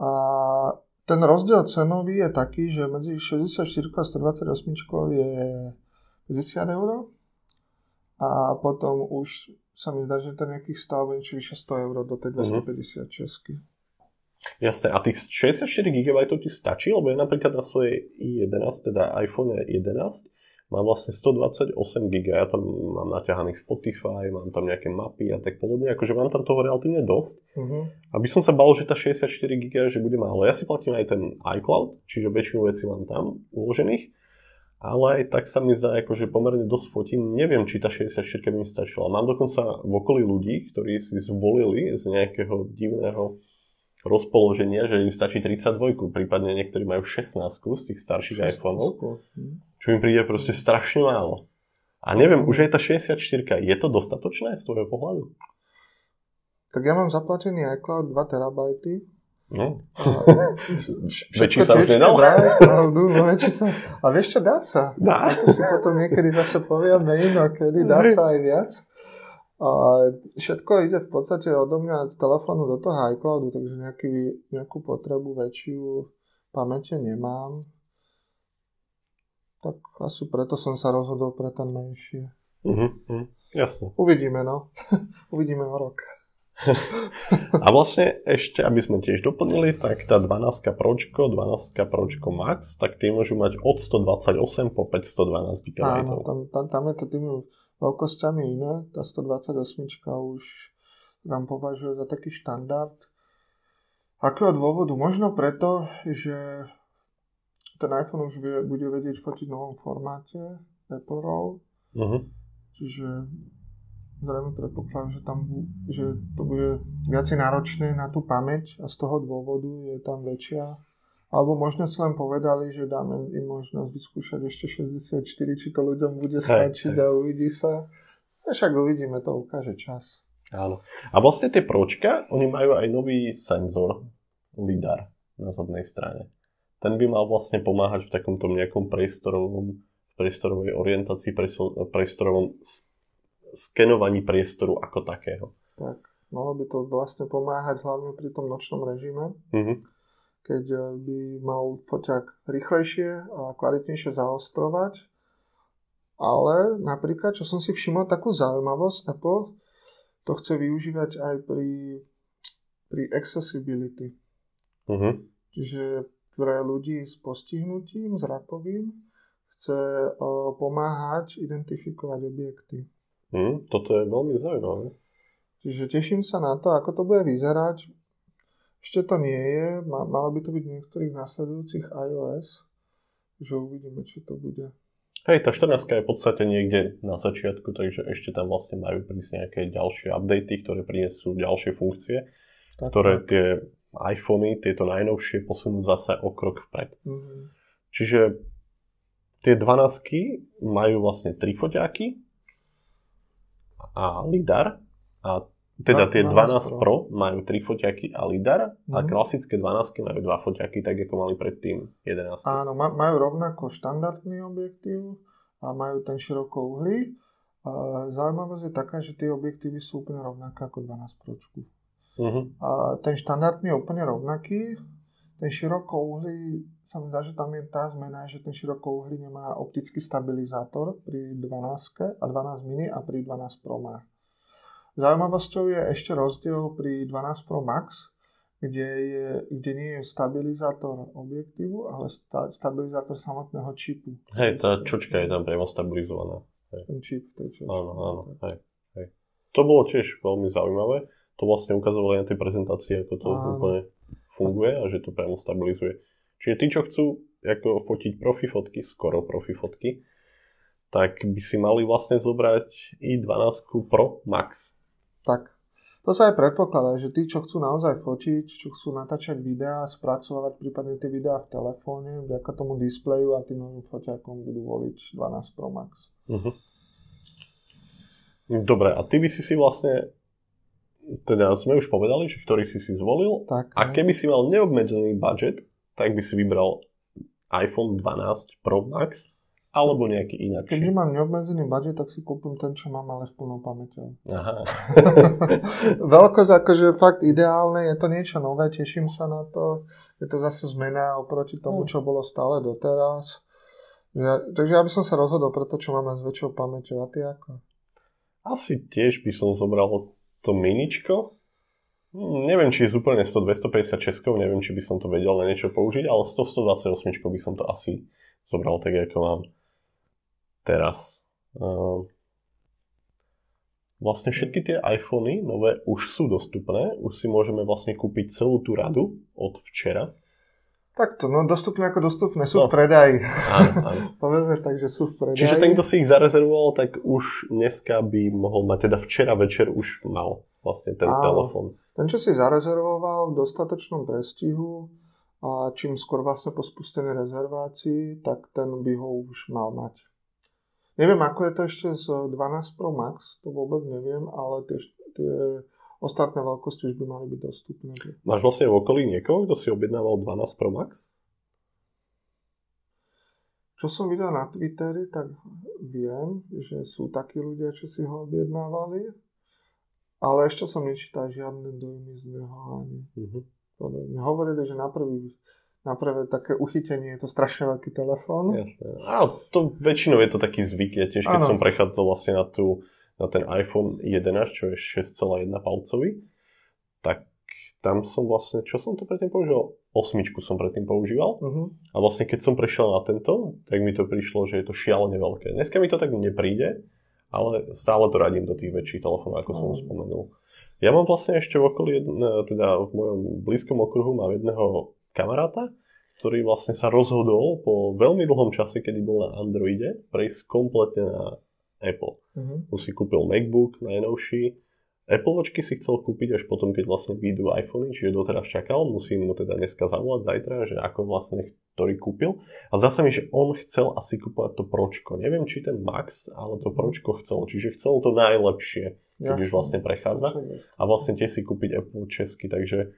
a ten rozdiel cenový je taký, že medzi 64 a 128 je 50 eur a potom už sa mi zdá, že ten nejakých stáv niečo vyše 100 eur do tej 256. Uh-huh. Jasné, a tých 64 GB ti stačí? Lebo ja napríklad na svojej i11, teda iPhone 11, mám vlastne 128 GB, ja tam mám naťahaný Spotify, mám tam nejaké mapy a tak podobne, akože mám tam toho relatívne dosť. Uh-huh. Aby som sa bal, že tá 64 GB že bude málo. Ja si platím aj ten iCloud, čiže väčšinu vecí mám tam uložených, ale aj tak sa mi zdá, akože pomerne dosť fotím. Neviem, či tá 64 by mi stačila. Mám dokonca v okolí ľudí, ktorí si zvolili z nejakého divného rozpoloženia, že im stačí 32, prípadne niektorí majú 16 z tých starších iPhoneov, čo im príde proste strašne málo. A neviem, už aj tá 64, je to dostatočné z tvojho pohľadu? Tak ja mám zaplatený iCloud 2 terabajty. No. *laughs* väčší sa už nedal? no, väčší sa. A vieš čo, dá sa. Dá. To si potom niekedy zase povieme inokedy, dá sa aj viac. A všetko ide v podstate odo mňa z telefónu do toho iCloudu, takže nejaký, nejakú potrebu väčšiu pamäte nemám. Tak asi preto som sa rozhodol pre ten menší. Uh-huh, uh, jasne. Uvidíme, no. *laughs* Uvidíme o rok. A vlastne ešte, aby sme tiež doplnili, tak tá 12 Pročko, 12 Pročko Max, tak tie môžu mať od 128 po 512 GB. Áno, tam, tam, tam je to tým veľkosťami iné. Tá 128 už nám považuje za taký štandard. Akého dôvodu? Možno preto, že ten iPhone už vie, bude vedieť fotiť v novom formáte Apple RAW. Uh-huh. Čiže zrejme predpokladám, že, tam, že to bude viacej náročné na tú pamäť a z toho dôvodu je tam väčšia alebo možno si len povedali, že dáme im možnosť vyskúšať ešte 64, či to ľuďom bude stačiť a uvidí sa. A však uvidíme, to ukáže čas. Áno. A vlastne tie pročka, oni majú aj nový senzor, LIDAR na zadnej strane. Ten by mal vlastne pomáhať v takomto nejakom priestorovom, priestorovej orientácii, priestorovom skenovaní priestoru ako takého. Tak, malo by to vlastne pomáhať hlavne pri tom nočnom režime. Mm-hmm keď eh, by mal foťák rýchlejšie a kvalitnejšie zaostrovať. Ale napríklad, čo som si všimol, takú zaujímavosť, Apple to chce využívať aj pri, pri accessibility. Uh-huh. Čiže pre ľudí s postihnutím zrakovým chce pomáhať identifikovať objekty. Hmm, toto je veľmi zaujímavé. Čiže teším sa na to, ako to bude vyzerať. Ešte to nie je, malo by to byť v niektorých následujúcich iOS, že uvidíme, čo to bude. Hej, tá 14 je v podstate niekde na začiatku, takže ešte tam vlastne majú prísť nejaké ďalšie updaty, ktoré prinesú ďalšie funkcie, tak, ktoré tak. tie iPhony, tieto najnovšie, posunú zase o krok vpred. Mm-hmm. Čiže tie 12 majú vlastne tri foťáky a lidar a teda tie 12 Pro majú 3 foťaky a lidar mm. a mhm. klasické 12 majú 2 foťaky, tak ako mali predtým 11. Áno, majú rovnako štandardný objektív a majú ten širokouhlý. Zaujímavosť je taká, že tie objektívy sú úplne rovnaké ako 12 Pročku. Uh-huh. A ten štandardný je úplne rovnaký. Ten širokouhlý sa mi zdá, že tam je tá zmena, že ten širokouhlý nemá optický stabilizátor pri 12 a 12 mini a pri 12 Pro má. Zaujímavosťou je ešte rozdiel pri 12 Pro Max, kde, je, kde nie je stabilizátor objektívu, ale sta, stabilizátor samotného čipu. Hej, tá čočka je tam priamo stabilizovaná. Hej. Ten čip tej čočky. Áno, áno, hej, hej. To bolo tiež veľmi zaujímavé. To vlastne ukazovali na tej prezentácii, ako to áno. úplne funguje a že to priamo stabilizuje. Čiže tí, čo chcú ako fotiť profi fotky, skoro profi fotky, tak by si mali vlastne zobrať i12 Pro Max tak to sa aj predpokladá, že tí, čo chcú naozaj fotiť, čo chcú natáčať videá, spracovať prípadne tie videá v telefóne, vďaka tomu displeju a tým novým foťakom budú voliť 12 Pro Max. Uh-huh. Dobre, a ty by si si vlastne, teda sme už povedali, že ktorý si si zvolil, tak, a keby si mal neobmedzený budget, tak by si vybral iPhone 12 Pro Max alebo nejaký inak. Keď mám neobmedzený budget, tak si kúpim ten, čo mám, ale v plnou pamäťou. Aha. *laughs* Veľkosť akože fakt ideálne, je to niečo nové, teším sa na to. Je to zase zmena oproti tomu, hm. čo bolo stále doteraz. Ja, takže ja by som sa rozhodol pre to, čo máme s väčšou pamäťou. A ty ako? Asi tiež by som zobral to miničko. Hm, neviem, či je úplne 100-250 českov, neviem, či by som to vedel na niečo použiť, ale 100-128 by som to asi zobral tak, ako mám teraz. Uh, vlastne všetky tie iPhony nové už sú dostupné, už si môžeme vlastne kúpiť celú tú radu od včera. Takto, no dostupné ako dostupné, sú no. v predaji. Áno, áno. *laughs* Povedzme tak, že sú v predaji. Čiže ten, kto si ich zarezervoval, tak už dneska by mohol mať, teda včera večer už mal vlastne ten áno. telefon. Ten, čo si zarezervoval v dostatočnom prestihu a čím skôr vlastne po spustení rezervácii, tak ten by ho už mal mať. Neviem, ako je to ešte z 12 Pro Max, to vôbec neviem, ale tie, tie ostatné veľkosti už by mali byť dostupné. Máš vlastne v okolí niekoho, kto si objednával 12 Pro Max? Čo som videl na Twitteri, tak viem, že sú takí ľudia, čo si ho objednávali, ale ešte som nečítal žiadne dojmy z neho ani. Uh-huh. Hovorili, že na prvý na prvé také uchytenie je to strašne veľký telefón. Jasné. A to väčšinou je to taký zvyk. Ja tiež, keď ano. som prechádzal vlastne na, tú, na ten iPhone 11, čo je 6,1 palcový, tak tam som vlastne, čo som to predtým používal? Osmičku som predtým používal. Uh-huh. A vlastne keď som prešiel na tento, tak mi to prišlo, že je to šialene veľké. Dneska mi to tak nepríde, ale stále to radím do tých väčších telefónov, ako uh-huh. som mhm. spomenul. Ja mám vlastne ešte v okolí, teda v mojom blízkom okruhu mám jedného kamaráta, ktorý vlastne sa rozhodol po veľmi dlhom čase, kedy bol na Androide, prejsť kompletne na Apple. Uh-huh. Si kúpil MacBook najnovší, Apple Watchky si chcel kúpiť až potom, keď vlastne vyjdú iPhony, čiže doteraz čakal, musím mu teda dneska zavolať zajtra, že ako vlastne ktorý kúpil. A zase mi, že on chcel asi kúpovať to Pročko. Neviem, či ten Max, ale to Pročko chcel. Čiže chcel to najlepšie, keď už vlastne prechádza. A vlastne tiež si kúpiť Apple Česky, takže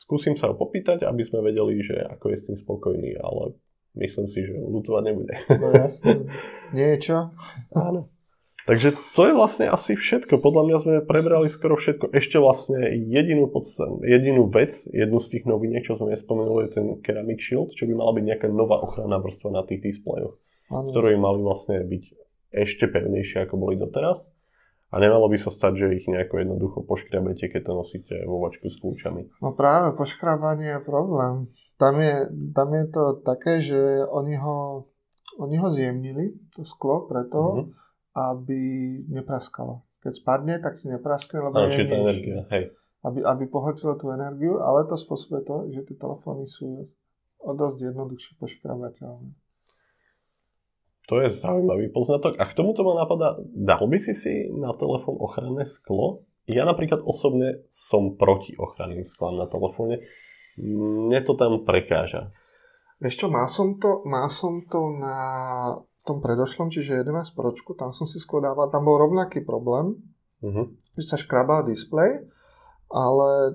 skúsim sa ho popýtať, aby sme vedeli, že ako je s tým spokojný, ale myslím si, že lutovať nebude. No jasne. Niečo. Áno. Takže to je vlastne asi všetko. Podľa mňa sme prebrali skoro všetko. Ešte vlastne jedinú, podstan- jedinú vec, jednu z tých noviniek, čo som nespomenul, je ten Ceramic Shield, čo by mala byť nejaká nová ochranná vrstva na tých displejoch, ktoré mali vlastne byť ešte pevnejšie, ako boli doteraz. A nemalo by sa stať, že ich nejako jednoducho poškrabete, keď to nosíte vo vačku s kľúčami. No práve, poškrabanie je problém. Tam je, tam je to také, že oni ho oni ho zjemnili, to sklo, preto, mm-hmm. aby nepraskalo. Keď spadne, tak si nepraskne, lebo je to energia, hej. Aby, aby pohltilo tú energiu, ale to spôsobuje to, že tie telefóny sú o dosť jednoduchšie poškrabateľné. To je zaujímavý poznatok. A k tomuto ma napadá, dal by si si na telefón ochranné sklo? Ja napríklad osobne som proti ochranným sklám na telefóne. Mne to tam prekáža. Vieš čo, mal som to, mal som to na tom predošlom, čiže 11 pročku, tam som si skladával, tam bol rovnaký problém, uh-huh. že sa škrabal displej, ale e,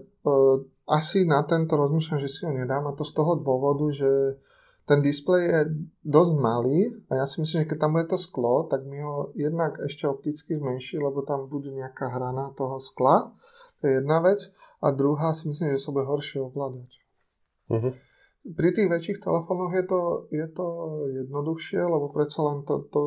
asi na tento rozmýšľam, že si ho nedám a to z toho dôvodu, že ten displej je dosť malý a ja si myslím, že keď tam bude to sklo, tak mi ho jednak ešte opticky zmenší, lebo tam bude nejaká hrana toho skla. To je jedna vec. A druhá si myslím, že sa bude horšie ovládať. Uh-huh pri tých väčších telefónoch je to, je to jednoduchšie, lebo predsa len to, to,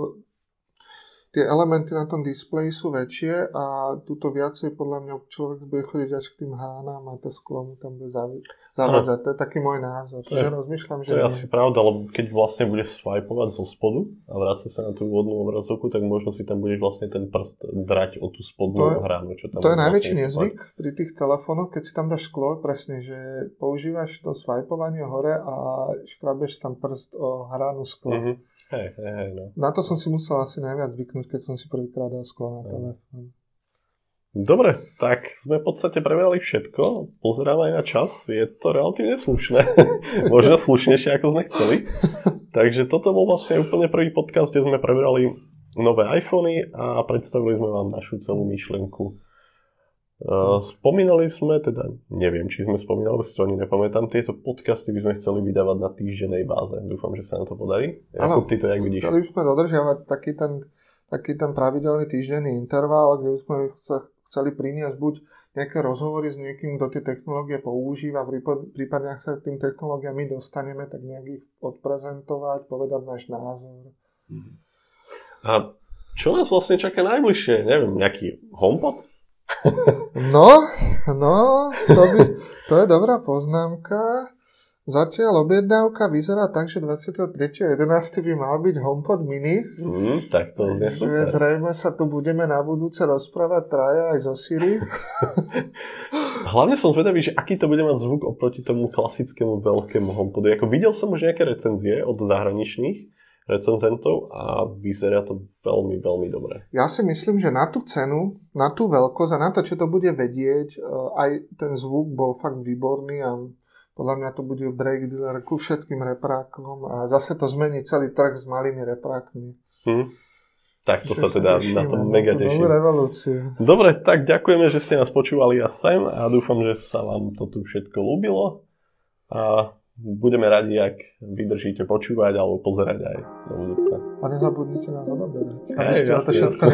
tie elementy na tom displeji sú väčšie a túto viacej podľa mňa človek bude chodiť až k tým hánám a to sklo mu tam bude zavádzať. To je taký môj názor. To je, rozmýšľam, že to je asi pravda, lebo keď vlastne budeš swipovať zo spodu a vráca sa na tú úvodnú obrazovku, tak možno si tam budeš vlastne ten prst drať o tú spodnú hránu. Čo tam to je vlastne najväčší nezvyk pri tých telefónoch, keď si tam dáš sklo, presne, že používaš to swipovanie hore a škrabeš tam prst o hránu skla. Mm-hmm. Hej, hej, hej, no. Na to som si musel asi najviac zvyknúť, keď som si prvýkrát dal sklo na telefón. Dobre, tak sme v podstate preverali všetko. Pozerám aj na čas. Je to relatívne slušné. *laughs* Možno slušnejšie, ako sme chceli. *laughs* Takže toto bol vlastne úplne prvý podcast, kde sme prebrali nové iPhony a predstavili sme vám našu celú myšlienku spomínali sme, teda neviem, či sme spomínali, si to ani nepamätám, tieto podcasty by sme chceli vydávať na týždenej báze. Dúfam, že sa nám to podarí. Ano, ty to jak vidíš? Chceli by sme dodržiavať taký ten, taký ten pravidelný týždenný interval, kde by sme chceli priniesť buď nejaké rozhovory s niekým, kto tie technológie používa, prípadne ak sa k tým technológiám my dostaneme, tak nejak ich odprezentovať, povedať náš názor. A čo nás vlastne čaká najbližšie? Neviem, nejaký HomePod? No, no, to, by, to je dobrá poznámka. Zatiaľ objednávka vyzerá tak, že 23.11. by mal byť HomePod mini. Mm, tak to znie super. Zrejme sa tu budeme na budúce rozprávať traja aj zo Siri. *laughs* Hlavne som zvedavý, že aký to bude mať zvuk oproti tomu klasickému veľkému HomePodu. Ako videl som už nejaké recenzie od zahraničných, recenzentov a vyzerá to veľmi, veľmi dobre. Ja si myslím, že na tú cenu, na tú veľkosť a na to, čo to bude vedieť, e, aj ten zvuk bol fakt výborný a podľa mňa to bude break dealer ku všetkým reprákom a zase to zmení celý trh s malými reprákmi. Hm. Tak to sa teda tešíme, na to mega teším. revolúciu. Dobre, tak ďakujeme, že ste nás počúvali a sem a dúfam, že sa vám to tu všetko ľúbilo. A budeme radi, ak vydržíte počúvať alebo pozerať aj do budúca. A nezabudnite nás odoberať, aby ste to všetko.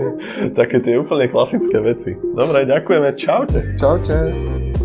*laughs* Také tie úplne klasické veci. Dobre, ďakujeme. Čaute. Čaute.